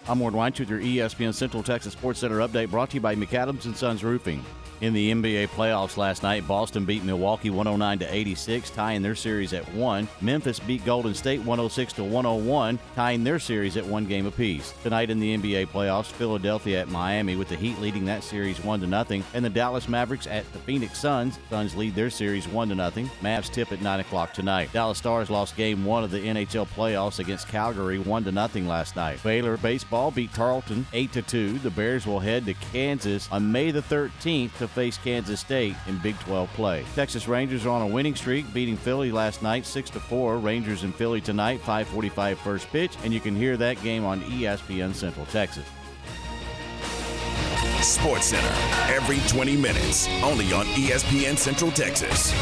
I'm Ward Weintz with your ESPN Central Texas Sports Center update brought to you by McAdams and Sons Roofing. In the NBA playoffs last night, Boston beat Milwaukee 109 to 86, tying their series at 1. Memphis beat Golden State 106 to 101, tying their series at 1 game apiece. Tonight in the NBA playoffs, Philadelphia at Miami with the Heat leading that series 1 to nothing, and the Dallas Mavericks at the Phoenix Suns. Suns lead their series 1 to nothing. Mavs tip at 9 o'clock tonight. Dallas Stars lost game 1 of the NHL playoffs against Calgary 1 to nothing last night. Baylor baseball beat Tarleton 8 to 2. The Bears will head to Kansas on May the 13th to face Kansas State in Big 12 play. Texas Rangers are on a winning streak, beating Philly last night 6 to 4. Rangers in Philly tonight, 5:45 first pitch, and you can hear that game on ESPN Central Texas. Sports Center every 20 minutes, only on ESPN Central Texas.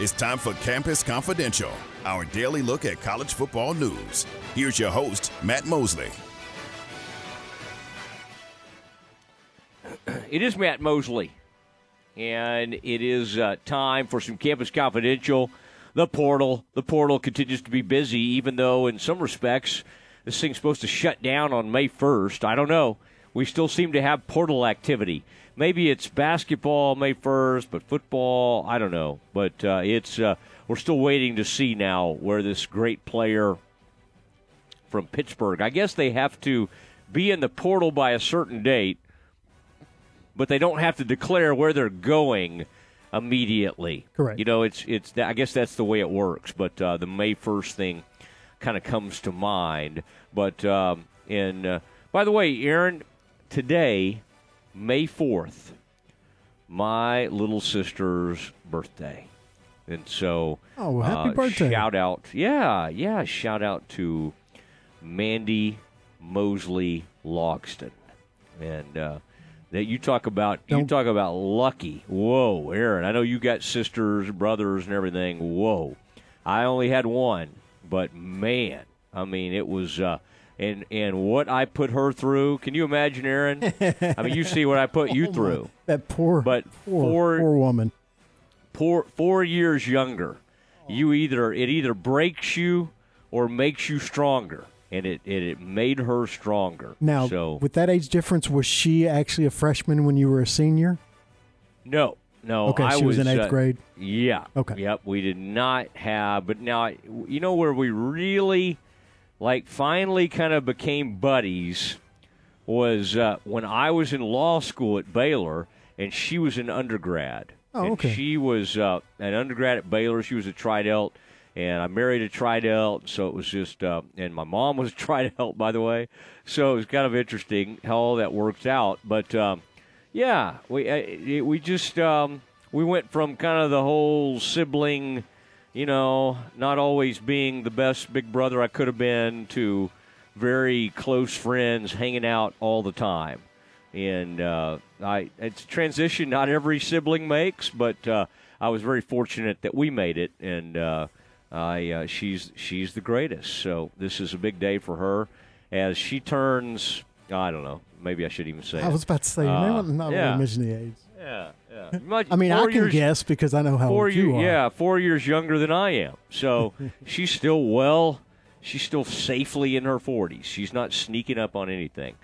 It's time for Campus Confidential, our daily look at college football news. Here's your host, Matt Mosley. It is Matt Mosley, and it is uh, time for some Campus Confidential. The portal, the portal continues to be busy, even though in some respects this thing's supposed to shut down on May 1st. I don't know. We still seem to have portal activity. Maybe it's basketball May 1st, but football, I don't know. But uh, it's uh, we're still waiting to see now where this great player from Pittsburgh. I guess they have to be in the portal by a certain date, but they don't have to declare where they're going immediately. Correct. You know, it's it's. I guess that's the way it works. But uh, the May first thing kind of comes to mind. But um, and uh, by the way, Aaron, today, May fourth, my little sister's birthday, and so Oh, well, happy uh, birthday. Shout out, yeah, yeah, shout out to Mandy Mosley Logston, and uh, that you talk about you Don't- talk about lucky. Whoa, Aaron, I know you got sisters, brothers, and everything. Whoa, I only had one, but man, I mean, it was. Uh, and and what I put her through, can you imagine, Aaron? I mean, you see what I put you Oh, my- through. That poor, But poor, four- poor woman. Four four years younger. You either it either breaks you or makes you stronger, and it it, it made her stronger. Now, so with that age difference, was she actually a freshman when you were a senior? no, no. Okay, I she was in eighth uh, grade? Yeah. Okay. Yep. We did not have, but now you know where we really, like, finally kind of became buddies was uh, when I was in law school at Baylor, and she was an undergrad. Oh, And okay. She was uh, an undergrad at Baylor. She was a Tridelt, and I married a Tridelt, so it was just. Uh, and my mom was a Tridelt, by the way. So it was kind of interesting how all that worked out. But um, yeah, we it, we just um, we went from kind of the whole sibling, you know, not always being the best big brother I could have been to very close friends, hanging out all the time and uh, I it's a transition not every sibling makes, but uh, I was very fortunate that we made it, and uh, I uh, she's she's the greatest. So this is a big day for her as she turns. I don't know. Maybe I should even say. I it. was about to say, you may Uh, not yeah. to mention the age. Yeah, yeah. Much- I mean, I can years- guess because I know how four old you year- are. Yeah, four years younger than I am. So she's still well. She's still safely in her forties. She's not sneaking up on anything.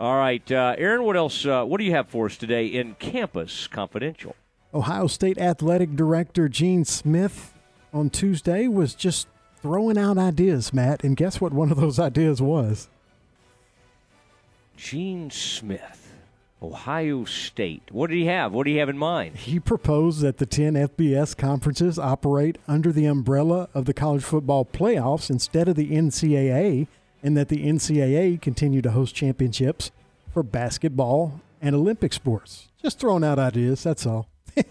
All right, uh, Aaron. What else? Uh, what do you have for us today in Campus Confidential? Ohio State Athletic Director Gene Smith on Tuesday was just throwing out ideas, Matt. And guess what one of those ideas was? Gene Smith, Ohio State. What did he have? What do you have in mind? He proposed that the 10 FBS conferences operate under the umbrella of the college football playoffs instead of the NCAA, and that the NCAA continue to host championships for basketball and Olympic sports. Just throwing out ideas, that's all.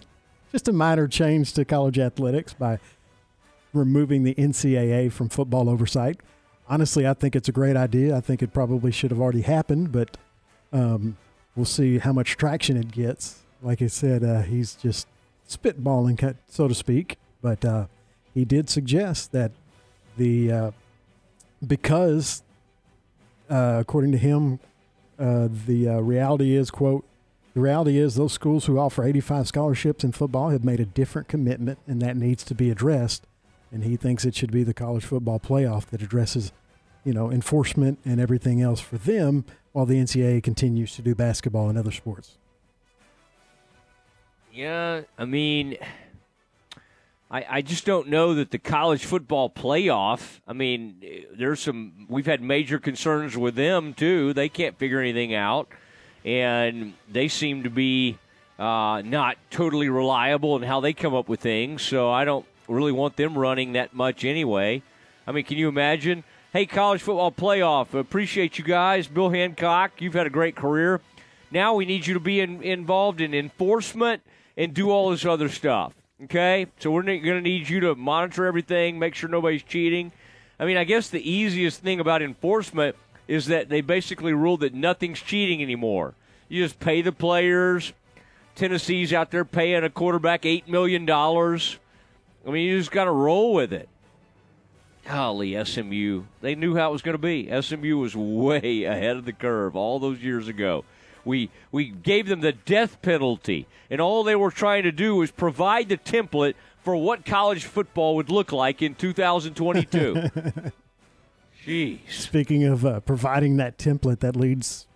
Just a minor change to college athletics by removing the NCAA from football oversight. Honestly, I think it's a great idea. I think it probably should have already happened, but um, we'll see how much traction it gets. Like I said, uh, he's just spitballing, so to speak. But uh, he did suggest that the uh, because, uh, according to him, uh, the uh, reality is, quote, The reality is, those schools who offer 85 scholarships in football have made a different commitment, and that needs to be addressed. And he thinks it should be the college football playoff that addresses, you know, enforcement and everything else for them, while the NCAA continues to do basketball and other sports. Yeah, I mean, I, I just don't know that the college football playoff. I mean, there's some. We've had major concerns with them too. They can't figure anything out, and they seem to be uh, not totally reliable in how they come up with things. So I don't really want them running that much anyway. I mean, can you imagine? Hey, college football playoff. Appreciate you guys, Bill Hancock. You've had a great career. Now we need you to be in, involved in enforcement and do all this other stuff. Okay, so we're going to need you to monitor everything, make sure nobody's cheating. I mean, I guess the easiest thing about enforcement is that they basically ruled that nothing's cheating anymore. You just pay the players. Tennessee's out there paying a quarterback eight million dollars. I mean, you just got to roll with it. Golly, SMU. They knew how it was going to be. SMU was way ahead of the curve all those years ago. We we gave them the death penalty, and all they were trying to do was provide the template for what college football would look like in 2022. Jeez. Speaking of uh, providing that template, that leads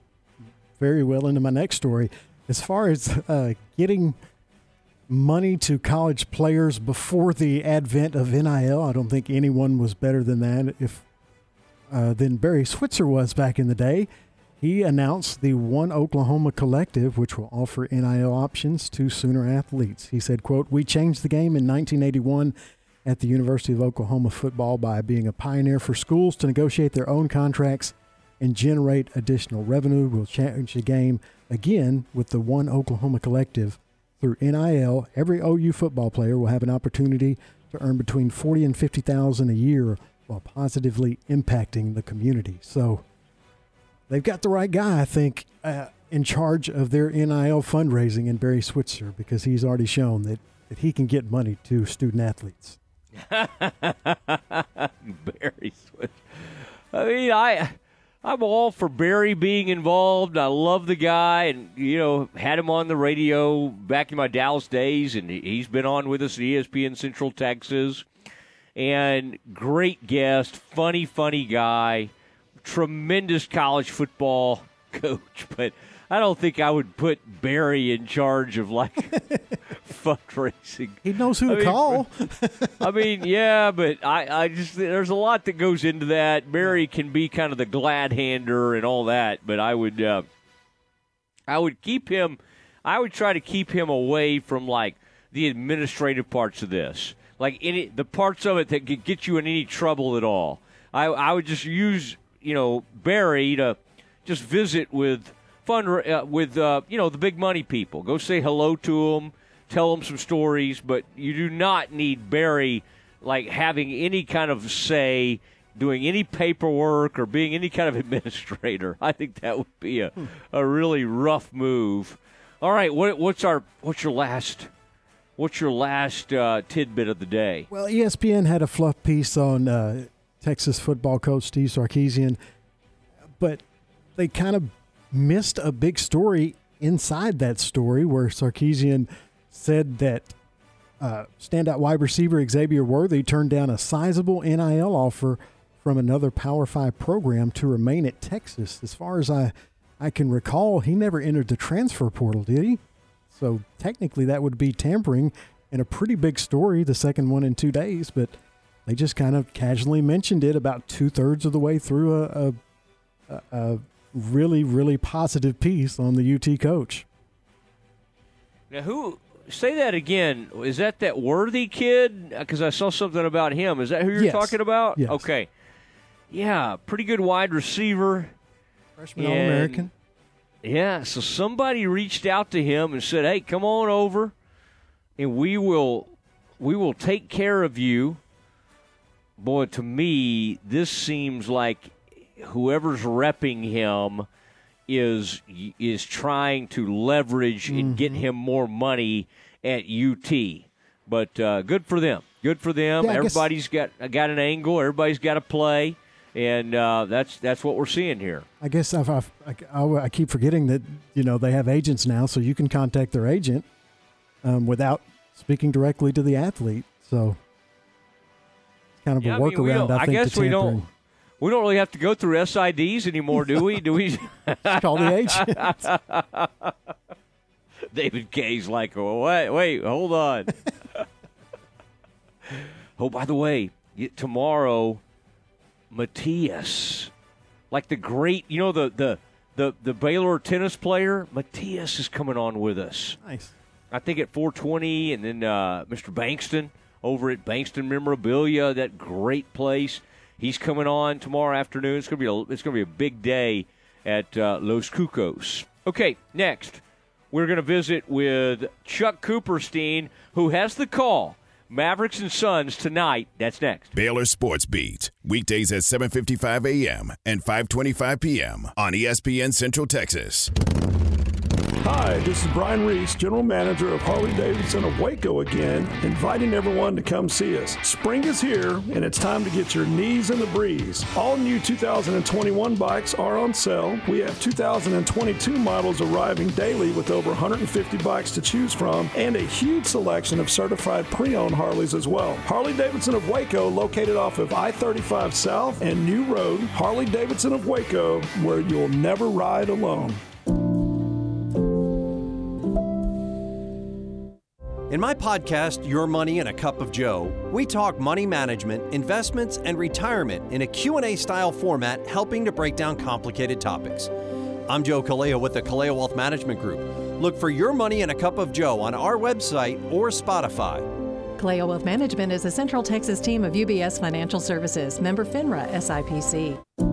very well into my next story. As far as uh, getting money to college players before the advent of NIL, I don't think anyone was better than that. If uh, than Barry Switzer was back in the day. He announced the One Oklahoma Collective, which will offer NIL options to Sooner athletes. He said, quote, We changed the game in 1981 at the University of Oklahoma football by being a pioneer for schools to negotiate their own contracts and generate additional revenue. We'll change the game again with the One Oklahoma Collective. Through NIL, every OU football player will have an opportunity to earn between 40 and 50,000 a year while positively impacting the community. So they've got the right guy, I think, uh, in charge of their NIL fundraising in Barry Switzer because he's already shown that, that he can get money to student athletes. Barry Switzer. I mean, I. I'm all for Barry being involved. I love the guy, and you know, had him on the radio back in my Dallas days, and he's been on with us at ESPN Central Texas. And great guest, funny, funny guy tremendous college football coach, but I don't think I would put Barry in charge of like fundraising. He knows who I to mean, call. I mean, yeah, but I, I just there's a lot that goes into that. Barry can be kind of the glad hander and all that, but I would uh, I would keep him. I would try to keep him away from like the administrative parts of this, like any the parts of it that could get you in any trouble at all. I I would just use you know Barry to just visit with fun uh, with uh, you know the big money people. Go say hello to them, tell them some stories, but you do not need Barry like having any kind of say, doing any paperwork or being any kind of administrator. I think that would be a, a really rough move. All right, what, what's our what's your last what's your last uh, tidbit of the day? Well, ESPN had a fluff piece on uh, Texas football coach Steve Sarkisian, but they kind of missed a big story inside that story where Sarkisian said that uh, standout wide receiver Xavier Worthy turned down a sizable NIL offer from another Power Five program to remain at Texas. As far as I, I can recall, he never entered the transfer portal, did he? So technically, that would be tampering and a pretty big story, the second one in two days. But they just kind of casually mentioned it about two thirds of the way through a, a, a really, really positive piece on the UT coach. Now, who say that again? Is that that worthy kid? Uh, because I saw something about him. Is that who you're Yes. talking about? Yes. Okay. Yeah, pretty good wide receiver. Freshman All American. Yeah, so somebody reached out to him and said, "Hey, come on over, and we will we will take care of you." Boy, to me, this seems like whoever's repping him is is trying to leverage and get him more money at UT. But uh, good for them. Good for them. Yeah, I guess- Everybody's got got an angle. Everybody's got to play. and uh, that's that's what we're seeing here. I guess I've, I've, I, I keep forgetting that you know they have agents now, so you can contact their agent um, without speaking directly to the athlete. So kind of Yeah, a I mean, workaround. I, I guess to we don't we don't really have to go through SIDs anymore, do we? Do we Call the agent. David Kay's like, oh, wait, wait, hold on. oh, by the way, tomorrow, Matthias, like the great, you know, the the the the Baylor tennis player, Matthias is coming on with us. Nice. I think at 420, and then uh, Mr. Bankston over at Bankston Memorabilia, that great place. He's coming on tomorrow afternoon. It's gonna be a, it's gonna be a big day at uh, Los Cucos. Okay, next we're gonna visit with Chuck Cooperstein, who has the call. Mavericks and Suns tonight. That's next. Baylor Sports Beat, weekdays at 7:55 a.m. and 5:25 p.m. on ESPN Central Texas. Hi, this is Brian Reese, General Manager of Harley Davidson of Waco again, inviting everyone to come see us. Spring is here, and it's time to get your knees in the breeze. All new 2021 bikes are on sale. We have 2022 models arriving daily with over 150 bikes to choose from, and a huge selection of certified pre owned Harleys as well. Harley Davidson of Waco, located off of I 35 South and New Road, Harley Davidson of Waco, where you'll never ride alone. In my podcast, Your Money and a Cup of Joe, we talk money management, investments, and retirement in a Q&A style format helping to break down complicated topics. I'm Joe Kaleo with the Kaleo Wealth Management Group. Look for Your Money and a Cup of Joe on our website or Spotify. Kaleo Wealth Management is a Central Texas team of UBS Financial Services, member FINRA SIPC.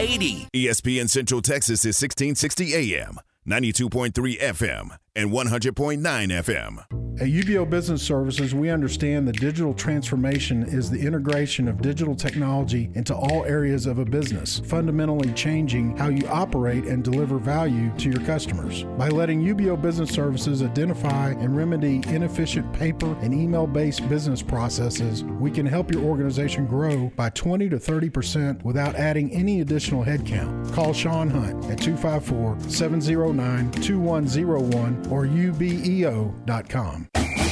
8080. ESPN Central Texas is 1660 AM, 92.3 FM, and 100.9 FM. At UBEO Business Services, we understand that digital transformation is the integration of digital technology into all areas of a business, fundamentally changing how you operate and deliver value to your customers. By letting UBEO Business Services identify and remedy inefficient paper and email based business processes, we can help your organization grow by 20 to 30% without adding any additional headcount. Call Sean Hunt at 254 709 2101 or ubeo.com.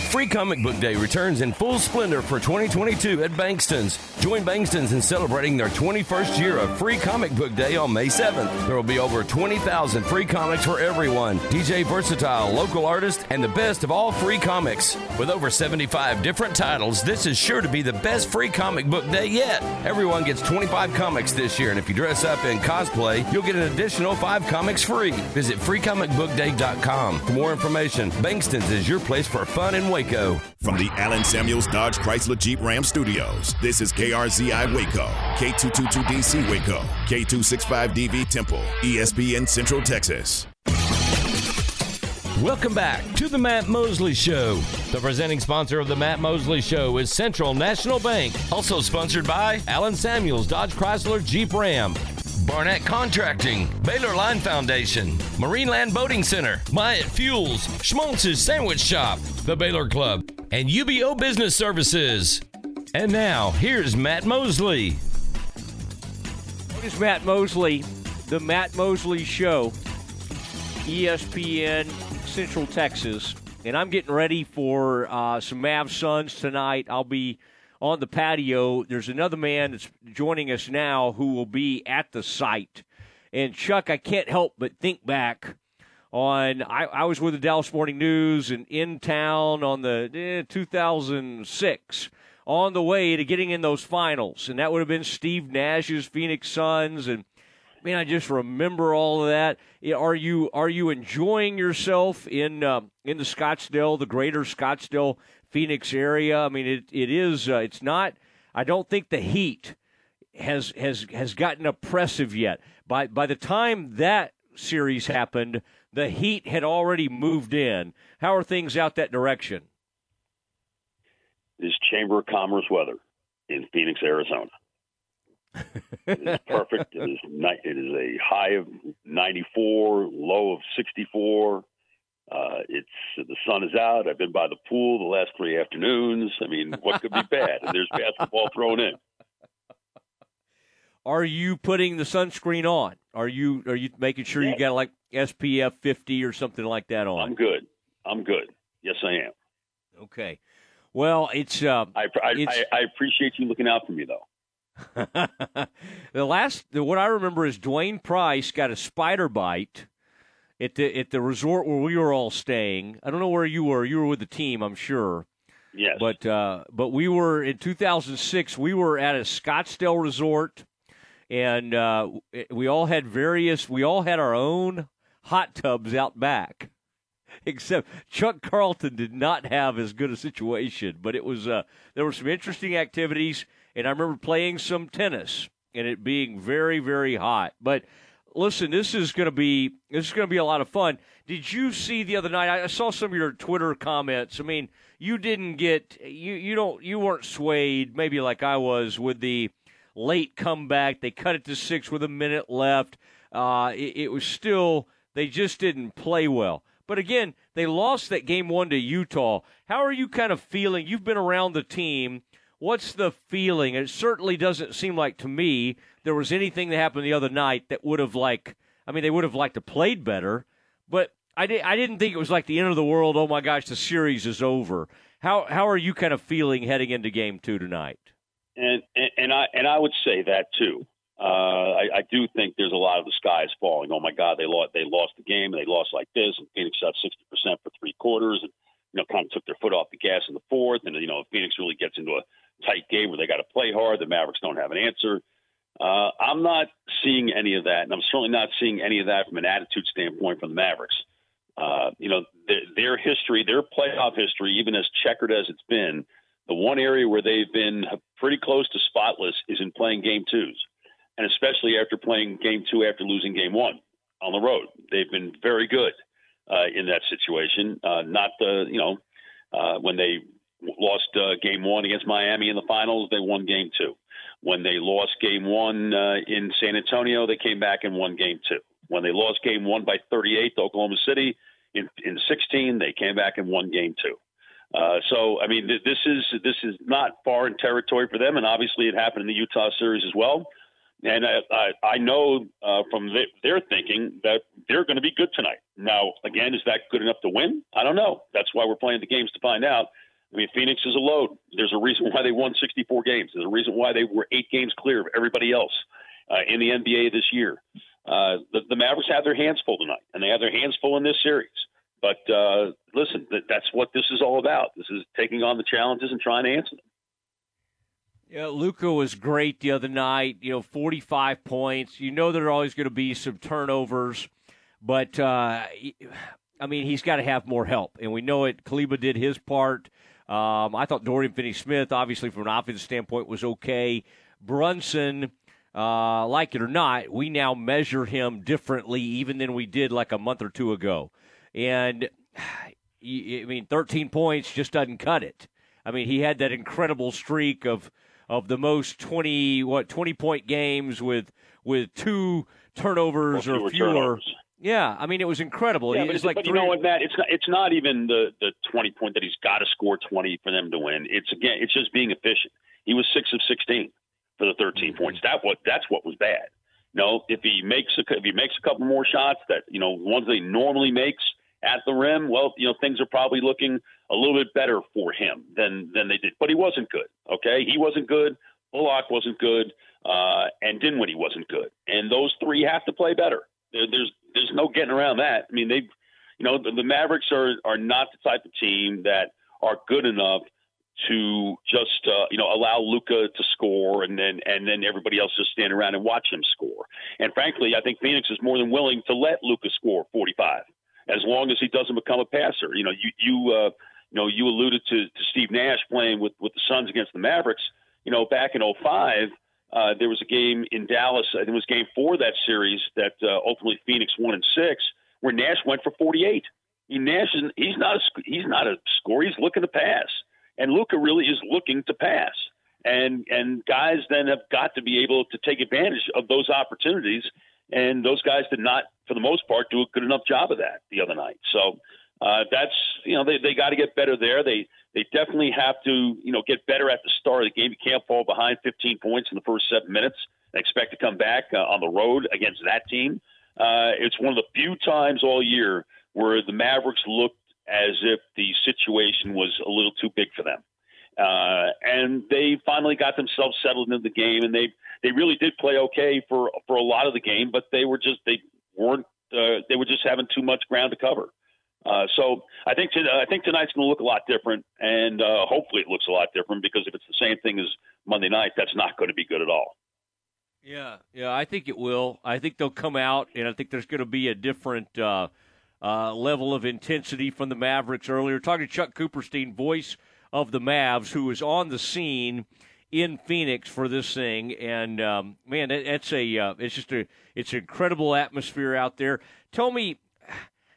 Free Comic Book Day returns in full splendor for 2022 at Bankston's. Join Bankston's in celebrating their 21st year of Free Comic Book Day on May 7th. There will be over 20,000 free comics for everyone. DJ Versatile, local artist, and the best of all free comics. With over 75 different titles, this is sure to be the best Free Comic Book Day yet. Everyone gets 25 comics this year, and if you dress up in cosplay, you'll get an additional 5 comics free. Visit freecomicbookday.com for more information. Bankston's is your place for fun and Waco. From the Allen Samuels Dodge Chrysler Jeep Ram Studios, this is KRZI Waco, K222DC Waco, K265DV Temple, ESPN Central Texas. Welcome back to the Matt Mosley Show. The presenting sponsor of the Matt Mosley Show is Central National Bank, also sponsored by Allen Samuels Dodge Chrysler Jeep Ram. Barnett Contracting, Baylor Line Foundation, Marineland Boating Center, Myatt Fuels, Schmaltz's Sandwich Shop, the Baylor Club, and UBEO Business Services. And now, here's Matt Mosley. It's Matt Mosley, the Matt Mosley Show, ESPN Central Texas, and I'm getting ready for uh, some Mav Suns tonight. I'll be on the patio. There's another man that's joining us now who will be at the site. And Chuck, I can't help but think back on I, I was with the Dallas Morning News and in town on the eh, 2006 on the way to getting in those finals, and that would have been Steve Nash's Phoenix Suns and man, I just remember all of that. Are you are you enjoying yourself in uh, in the Scottsdale, the greater Scottsdale Phoenix area. I mean, it it is. Uh, it's not. I don't think the heat has has has gotten oppressive yet. By by the time that series happened, the heat had already moved in. How are things out that direction? This Chamber of Commerce weather in Phoenix, Arizona. it is perfect. It is, it is a high of 94, low of 64. Uh, it's the sun is out. I've been by the pool the last three afternoons. I mean, what could be bad? And there's basketball thrown in. Are you putting the sunscreen on? Are you are you making sure you got like SPF 50 or something like that on? I'm good. I'm good. Yes, I am. Okay. Well, it's. Uh, I, I, it's... I, I appreciate you looking out for me, though. the last, what I remember is Dwain Price got a spider bite at the at the resort where we were all staying. I don't know where you were. You were with the team, I'm sure. Yes. But uh, but we were in 2006. We were at a Scottsdale resort, and uh, we all had various. We all had our own hot tubs out back. Except Chuck Carlton did not have as good a situation, but it was uh, there were some interesting activities, and I remember playing some tennis and it being very very hot. But listen, this is going to be this is going to be a lot of fun. Did you see the other night? I saw some of your Twitter comments. I mean, you didn't get you you don't you weren't swayed maybe like I was with the late comeback. They cut it to six with a minute left. Uh, it, it was still they just didn't play well. But again, they lost that game one to Utah. How are you kind of feeling? You've been around the team. What's the feeling? It certainly doesn't seem like to me there was anything that happened the other night that would have like I mean they would have liked to played better, but I did I didn't think it was like the end of the world. Oh my gosh, the series is over. How how are you kind of feeling heading into game two tonight? And and, and I and I would say that too. Uh, I, I do think there's a lot of the sky is falling. Oh my God, they lost they lost the game and they lost like this, and Phoenix shot 60 percent for three quarters, and you know kind of took their foot off the gas in the fourth, and you know if Phoenix really gets into a tight game where they got to play hard, the Mavericks don't have an answer. Uh, I'm not seeing any of that, and I'm certainly not seeing any of that from an attitude standpoint from the Mavericks. Uh, you know, their, their history, their playoff history, even as checkered as it's been, the one area where they've been pretty close to spotless is in playing game twos, and especially after playing game two after losing game one on the road. They've been very good uh, in that situation. Uh, not the, you know, uh, when they lost uh, game one against Miami in the finals, they won game two. When they lost game one uh, in San Antonio, they came back and won game two. When they lost game one by 38 to Oklahoma City in, in 16, they came back and won game two. Uh, so, I mean, th- this is this is not foreign territory for them, and obviously it happened in the Utah series as well. And I, I, I know uh, from the, their thinking that they're going to be good tonight. Now, again, is that good enough to win? I don't know. That's why we're playing the games to find out. I mean, Phoenix is a load. There's a reason why they won 64 games. There's a reason why they were eight games clear of everybody else uh, in the NBA this year. Uh, the, the Mavericks have their hands full tonight, and they have their hands full in this series. But uh, listen, that, that's what this is all about. This is taking on the challenges and trying to answer them. Yeah, Luka was great the other night. You know, 45 points. You know there are always going to be some turnovers, but uh, I mean he's got to have more help, and we know it. Kleber did his part. Um, I thought Dorian Finney-Smith, obviously from an offensive standpoint, was okay. Brunson, uh, like it or not, we now measure him differently even than we did like a month or two ago. And I mean, 13 points just doesn't cut it. I mean, he had that incredible streak of of the most 20 what 20 point games with with two turnovers well, or fewer. Turnovers. Yeah, I mean it was incredible. Yeah, it but, was like but three... you know what, Matt? It's not. It's not even the the twenty point that he's got to score twenty for them to win. It's again, it's just being efficient. He was six of sixteen for the 13 Mm-hmm. points. That what that's what was bad. No, if he makes a, if he makes a couple more shots that you know ones that he normally makes at the rim, well, you know things are probably looking a little bit better for him than than they did. But he wasn't good. Okay, he wasn't good. Bullock wasn't good, uh, and Dinwiddie wasn't good. And those three have to play better. There, there's there's no getting around that. I mean, they, you know, the, the Mavericks are are not the type of team that are good enough to just uh, you know allow Luka to score and then and then everybody else just stand around and watch him score. And frankly, I think Phoenix is more than willing to let Luka score 45 as long as he doesn't become a passer. You know, you you uh, you know, you alluded to, to Steve Nash playing with, with the Suns against the Mavericks. You know, back in 05, uh, there was a game in Dallas. It was game four of that series that uh, ultimately Phoenix won in six, where Nash went for 48. He, Nash is he's not a he's not a scorer. He's looking to pass, and Luka really is looking to pass. And and guys then have got to be able to take advantage of those opportunities. And those guys did not, for the most part, do a good enough job of that the other night. So uh, that's you know they they got to get better there. They they definitely have to you know get better at the start of the game. You can't fall behind 15 points in the first seven minutes and expect to come back uh, on the road against that team. Uh, it's one of the few times all year where the Mavericks looked as if the situation was a little too big for them. Uh, and they finally got themselves settled into the game, and they they really did play okay for for a lot of the game, but they were just they weren't uh, they were just having too much ground to cover. Uh, so I think to, I think tonight's going to look a lot different, and uh, hopefully it looks a lot different because if it's the same thing as Monday night, that's not going to be good at all. Yeah, yeah, I think it will. I think they'll come out, and I think there's going to be a different uh, uh, level of intensity from the Mavericks earlier. Talking to Chuck Cooperstein, voice of the Mavs, who was on the scene in Phoenix for this thing, and um, man, it's a uh, it's just a it's an incredible atmosphere out there. Tell me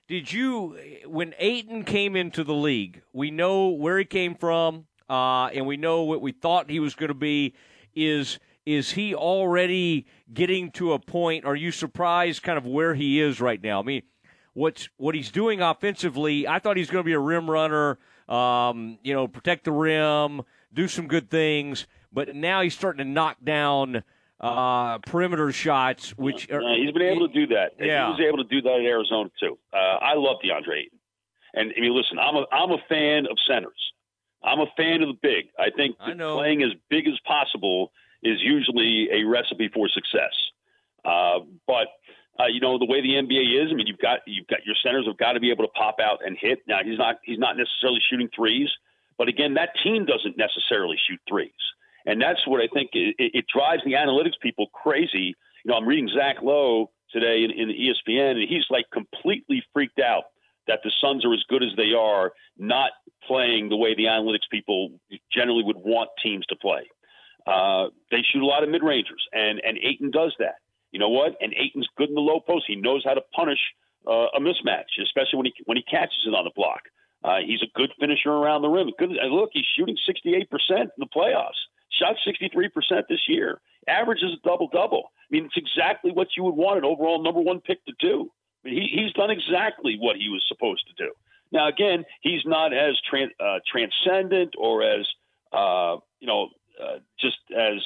did you when Ayton came into the league? We know where he came from, uh, and we know what we thought he was going to be. Is is he already getting to a point? Are you surprised, kind of where he is right now? I mean, what's what he's doing offensively? I thought he's going to be a rim runner. Um, you know, protect the rim, do some good things. But now he's starting to knock down uh, perimeter shots, which are, uh, he's been able to do that. Yeah. He was able to do that in Arizona too. Uh, I love DeAndre Ayton, and I mean, listen, I'm a I'm a fan of centers. I'm a fan of the big. I think I playing as big as possible is usually a recipe for success. Uh, but uh, you know the way the NBA is. I mean, you've got you've got your centers have got to be able to pop out and hit. Now he's not he's not necessarily shooting threes, but again, that team doesn't necessarily shoot threes. And that's what I think it, it drives the analytics people crazy. You know, I'm reading Zach Lowe today in, in ESPN, and he's like completely freaked out that the Suns are as good as they are, not playing the way the analytics people generally would want teams to play. Uh, they shoot a lot of mid rangers, and and Ayton does that. You know what? And Ayton's good in the low post. He knows how to punish uh, a mismatch, especially when he when he catches it on the block. Uh, he's a good finisher around the rim. Good. Look, he's shooting 68% in the playoffs shot 63% this year, averages a double double. I mean, it's exactly what you would want an overall number one pick to do. I mean, he, he's done exactly what he was supposed to do. Now, again, he's not as tran- uh, transcendent or as, uh, you know, uh, just as,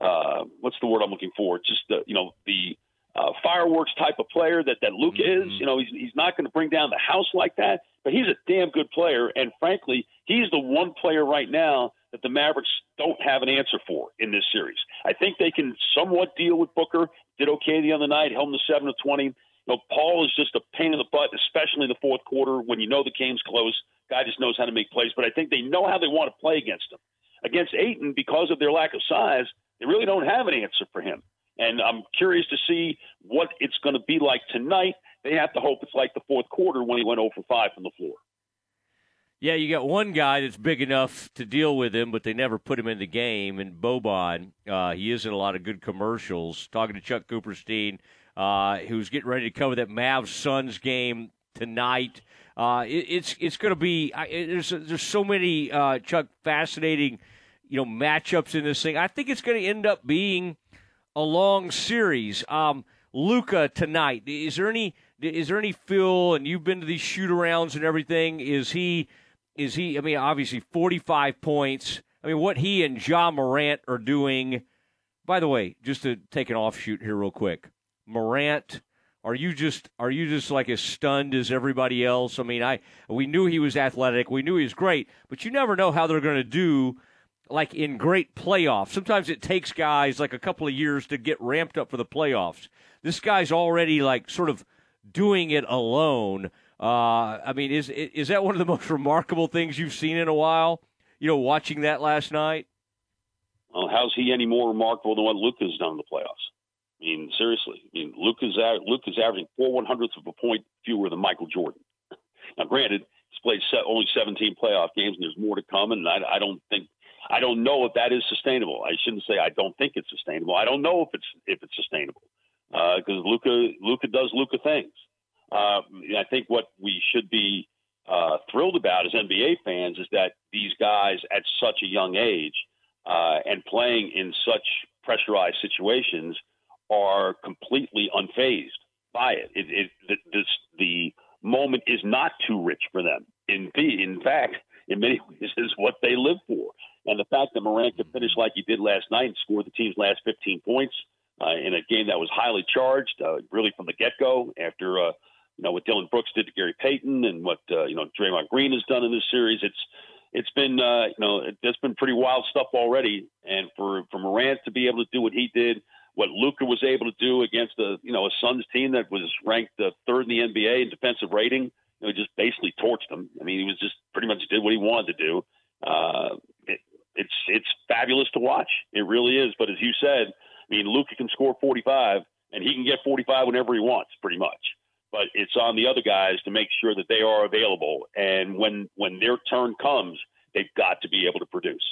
uh, what's the word I'm looking for? Just, the, you know, the uh, fireworks type of player that, that Luke Mm-hmm. is. You know, he's, he's not going to bring down the house like that, but he's a damn good player. And frankly, he's the one player right now that the Mavericks don't have an answer for in this series. I think they can somewhat deal with Booker. Did okay the other night, held him to seven to twenty. You know, Paul is just a pain in the butt, especially in the fourth quarter when you know the game's close. Guy just knows how to make plays, but I think they know how they want to play against him. Against Ayton, because of their lack of size, they really don't have an answer for him. And I'm curious to see what it's going to be like tonight. They have to hope it's like the fourth quarter when he went oh over 5 from the floor. Yeah, you got one guy that's big enough to deal with him, but they never put him in the game. And Boban, uh, he is in a lot of good commercials. Talking to Chuck Cooperstein, uh, who's getting ready to cover that Mavs Suns game tonight. Uh, it, it's it's going to be it, there's there's so many uh, Chuck fascinating you know matchups in this thing. I think it's going to end up being a long series. Um, Luka tonight. Is there any is there any feel? And you've been to these shoot arounds and everything. Is he? Is he? I mean, obviously, forty-five points. I mean, what he and Ja Morant are doing. By the way, just to take an offshoot here, real quick, Morant. Are you just are you just like as stunned as everybody else? I mean, I we knew he was athletic, we knew he was great, but you never know how they're going to do like in great playoffs. Sometimes it takes guys like a couple of years to get ramped up for the playoffs. This guy's already like sort of doing it alone. Uh, I mean, is is that one of the most remarkable things you've seen in a while? You know, watching that last night. Well, how's he any more remarkable than what Luka's done in the playoffs? I mean, seriously. I mean, Luka's Luka's averaging four one hundredths of a point fewer than Michael Jordan. now, granted, he's played only 17 playoff games, and there's more to come. And I, I don't think I don't know if that is sustainable. I shouldn't say I don't think it's sustainable. I don't know if it's if it's sustainable because uh, Luka Luka does Luka things. Uh, I think what we should be uh, thrilled about as NBA fans is that these guys at such a young age uh, and playing in such pressurized situations are completely unfazed by it. It, it the, this, the moment is not too rich for them. In in fact, in many ways, is what they live for. And the fact that Morant could finish like he did last night and score the team's last 15 points uh, in a game that was highly charged, uh, really from the get go, after uh, you know what Dillon Brooks did to Gary Payton and what uh, you know Draymond Green has done in this series. It's it's been uh, you know it's been pretty wild stuff already. And for for Morant to be able to do what he did, what Luka was able to do against a you know a Suns team that was ranked uh, third in the NBA in defensive rating, you know, just basically torched them. I mean, he was just pretty much did what he wanted to do. Uh, it, it's it's fabulous to watch. It really is. But as you said, I mean, Luka can score 45, and he can get 45 whenever he wants, pretty much. But it's on the other guys to make sure that they are available, and when when their turn comes, they've got to be able to produce.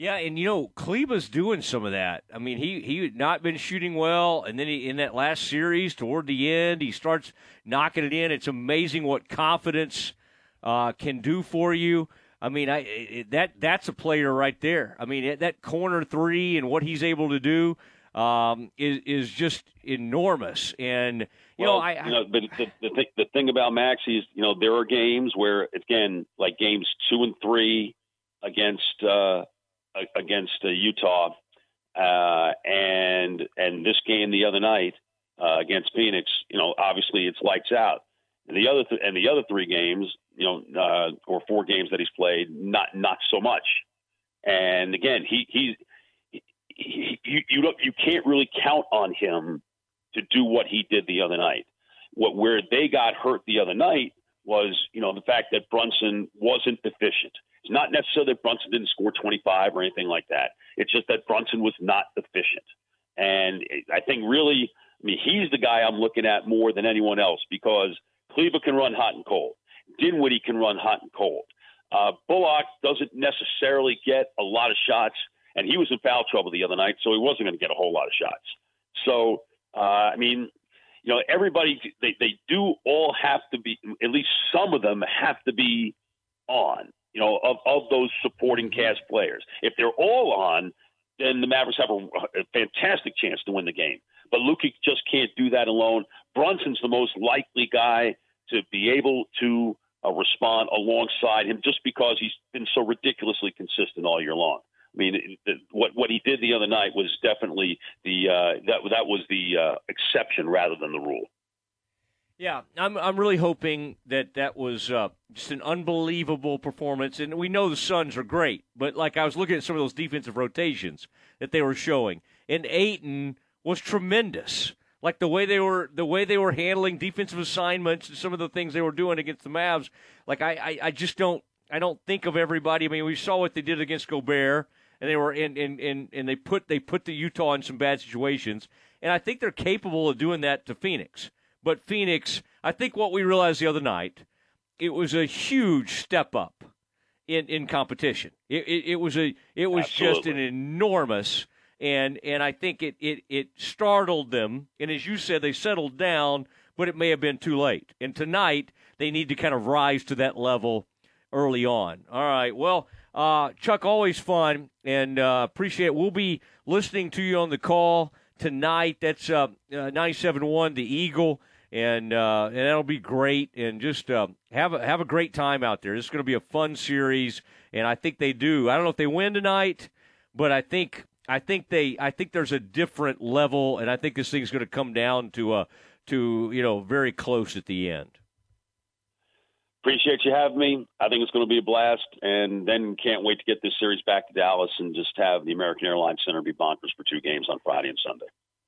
Yeah, and you know, Kleber's doing some of that. I mean, he he had not been shooting well, and then he, in that last series, toward the end, he starts knocking it in. It's amazing what confidence uh, can do for you. I mean, I it, that that's a player right there. I mean, that corner three and what he's able to do um, is is just enormous. And you well, know, I, you know, but the the, th- the thing about Maxi is, you know, there are games where again, like games two and three against uh, against uh, Utah, uh, and and this game the other night uh, against Phoenix, you know, obviously it's lights out. And the other th- and the other three games, you know, uh, or four games that he's played, not not so much. And again, he he, he you you don't you can't really count on him to do what he did the other night. What where they got hurt the other night was you know the fact that Brunson wasn't efficient. It's not necessarily that Brunson didn't score 25 or anything like that. It's just that Brunson was not efficient. And I think really, I mean, he's the guy I'm looking at more than anyone else because Kleber can run hot and cold. Dinwiddie can run hot and cold. Uh, Bullock doesn't necessarily get a lot of shots, and he was in foul trouble the other night, so he wasn't going to get a whole lot of shots. So, uh, I mean, you know, everybody, they, they do all have to be, at least some of them have to be on, you know, of, of those supporting cast players. If they're all on, then the Mavericks have a, a fantastic chance to win the game. But Luka just can't do that alone. Brunson's the most likely guy to be able to uh, respond alongside him just because he's been so ridiculously consistent all year long. I mean, what what he did the other night was definitely the uh, that that was the uh, exception rather than the rule. Yeah, I'm I'm really hoping that that was uh, just an unbelievable performance, and we know the Suns are great, but like I was looking at some of those defensive rotations that they were showing, and Ayton was tremendous like the way they were the way they were handling defensive assignments and some of the things they were doing against the Mavs. Like I, I, I just don't I don't think of everybody. I mean, we saw what they did against Gobert, and they were in in, in and they put they put the Utah in some bad situations, and I think they're capable of doing that to Phoenix. But Phoenix, I think what we realized the other night, it was a huge step up in in competition. It it, it was a it was Absolutely. just an enormous and and I think it, it it startled them. And as you said, they settled down, but it may have been too late. And tonight they need to kind of rise to that level early on. All right. Well, uh, Chuck, always fun and uh, appreciate it. We'll be listening to you on the call tonight. That's uh, uh, 97.1, the Eagle. And uh, and that'll be great, and just uh, have a have a great time out there. It's going to be a fun series, and I think they do. I don't know if they win tonight, but I think I think they I think there's a different level, and I think this thing's going to come down to a uh, to you know very close at the end. Appreciate you having me. I think it's going to be a blast, and then can't wait to get this series back to Dallas and just have the American Airlines Center be bonkers for two games on Friday and Sunday.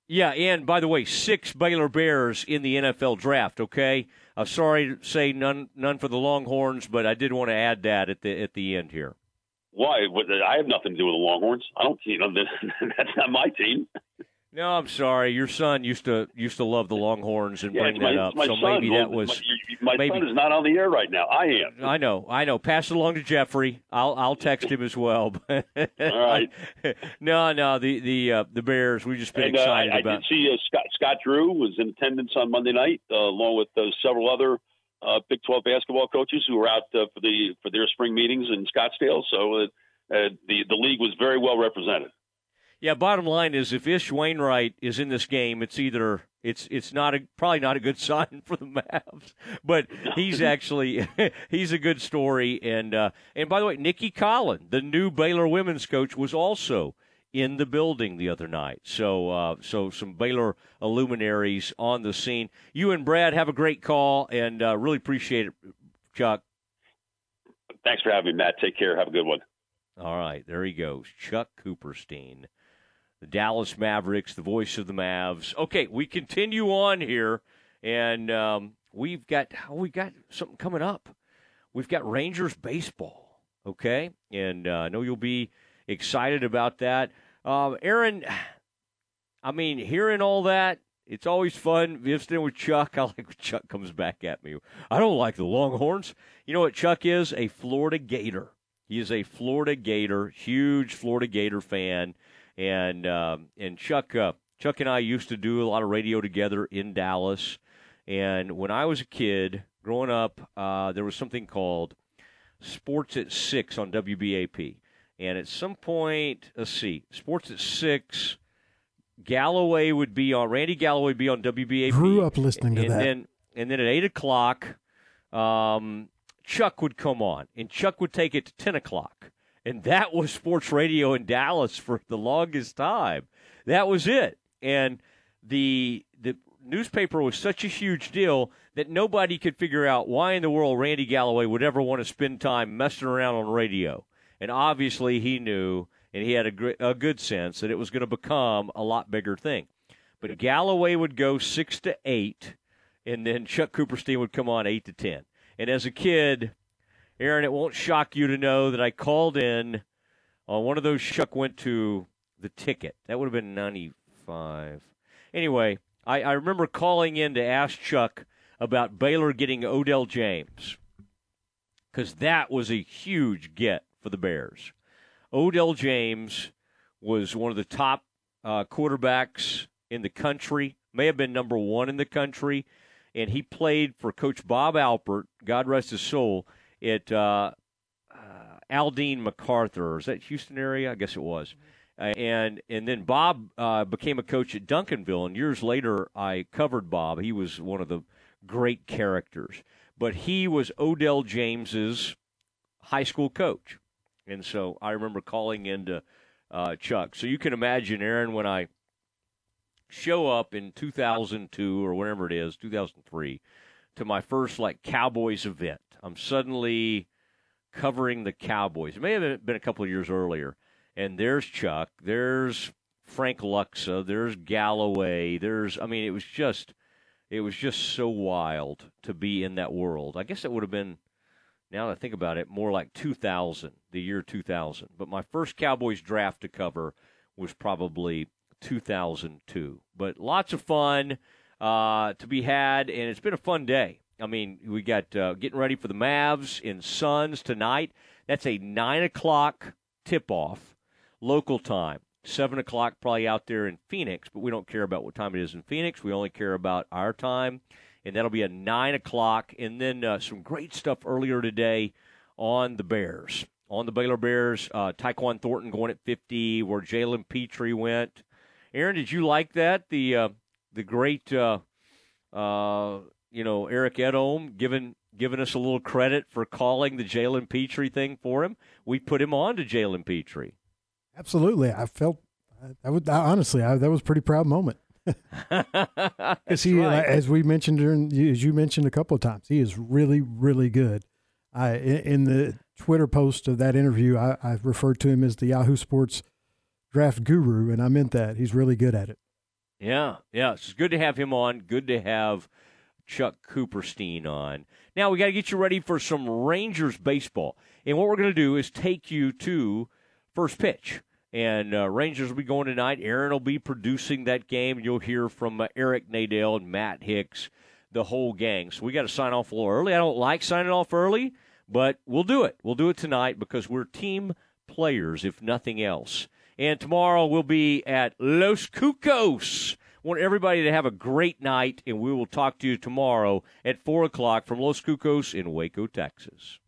Yeah, and by the way, six Baylor Bears in the NFL draft. Okay, I'm sorry to say none none for the Longhorns, but I did want to add that at the at the end here. Why? I have nothing to do with the Longhorns. I don't. You know, that's not my team. No, I'm sorry. Your son used to used to love the Longhorns and Yeah, bring my, that up. so maybe that was my, my maybe- son is not on the air right now. I am. I know, I know. Pass it along to Jeffrey. I'll I'll text him as well. All right. no, no. The the uh, the Bears. We've just been And uh, excited I, I about. did see uh, Scott Scott Drew was in attendance on Monday night, uh, along with uh, several other uh, Big 12 basketball coaches who were out uh, for the for their spring meetings in Scottsdale. So uh, uh, the the league was very well represented. Yeah. Bottom line is, if Ish Wainwright is in this game, it's either it's it's not a probably not a good sign for the Mavs, but he's actually he's a good story. And uh, and by the way, Nicki Collen, the new Baylor women's coach, was also in the building the other night. So uh, so some Baylor luminaries on the scene. You and Brad have a great call, and uh, really appreciate it, Chuck. Thanks for having me, Matt. Take care. Have a good one. All right, there he goes, Chuck Cooperstein, the Dallas Mavericks, the voice of the Mavs. Okay, we continue on here, and um, we've got we got something coming up. We've got Rangers baseball. Okay, and uh, I know you'll be excited about that. Um, Aaron, I mean, hearing all that, it's always fun visiting with Chuck. I like when Chuck comes back at me. I don't like the Longhorns. You know what Chuck is? A Florida Gator. He is a Florida Gator, huge Florida Gator fan, and um, and Chuck uh, Chuck and I used to do a lot of radio together in Dallas. And when I was a kid growing up, uh, there was something called Sports at Six on WBAP, and at some point, let's see, Sports at Six. Galloway would be on Randy Galloway would be on WBAP. Grew up listening to and that. Then, and then at eight o'clock, um, Chuck would come on, and Chuck would take it to ten o'clock, and that was sports radio in Dallas for the longest time. That was it, and the the newspaper was such a huge deal that nobody could figure out why in the world Randy Galloway would ever want to spend time messing around on radio. And obviously, he knew, and he had a, gr- a good sense that it was going to become a lot bigger thing. But Galloway would go six to eight, and then Chuck Cooperstein would come on eight to ten. And as a kid, Aaron, it won't shock you to know that I called in on one of those. Chuck went to the ticket. That would have been ninety-five. Anyway, I, I remember calling in to ask Chuck about Baylor getting Odell James because that was a huge get for the Bears. Odell James was one of the top uh, quarterbacks in the country, may have been number one in the country, and he played for Coach Bob Alpert, God rest his soul, at uh, uh, Aldine MacArthur. Is that Houston area? I guess it was. Uh, and and then Bob uh, became a coach at Duncanville, and years later I covered Bob. He was one of the great characters, but he was Odell James's high school coach, and so I remember calling into uh, Chuck. So you can imagine, Aaron, when I show up in 2002 or whatever it is, 2003, to my first like Cowboys event. I'm suddenly covering the Cowboys. It may have been a couple of years earlier. And there's Chuck, there's Frank Luksa, there's Galloway, there's I mean it was just it was just so wild to be in that world. I guess it would have been now that I think about it, more like 2000, the year 2000. But my first Cowboys draft to cover was probably 2002. But lots of fun uh, to be had, and it's been a fun day. I mean, we got uh, getting ready for the Mavs in Suns tonight. That's a 9 o'clock tip off, local time. 7 o'clock probably out there in Phoenix, but we don't care about what time it is in Phoenix. We only care about our time. And that'll be at 9 o'clock. And then uh, some great stuff earlier today on the Bears. On the Baylor Bears, uh, Tyquan Thornton going at 50, where Jalen Pitre went. Aaron, did you like that? The uh, the great, uh, uh, you know, Eric Edholm giving giving us a little credit for calling the Jalen Pitre thing for him. We put him on to Jalen Pitre. Absolutely, I felt I would I, honestly I, that was a pretty proud moment. Because he, right. as we mentioned during, as you mentioned a couple of times, he is really, really good. I in, in the Twitter post of that interview, I, I referred to him as the Yahoo Sports draft guru, and I meant that he's really good at it. Yeah, yeah. It's good to have him on. Good to have Chuck Cooperstein on. Now we got to get you ready for some Rangers baseball, and what we're going to do is take you to first pitch. And uh, Rangers will be going tonight. Aaron will be producing that game. You'll hear from uh, Eric Nadel and Matt Hicks, the whole gang. So we got to sign off a little early. I don't like signing off early, but we'll do it. We'll do it tonight because we're team players, if nothing else. And tomorrow we'll be at Los Cucos. Want everybody to have a great night, and we will talk to you tomorrow at 4 o'clock from Los Cucos in Waco, Texas.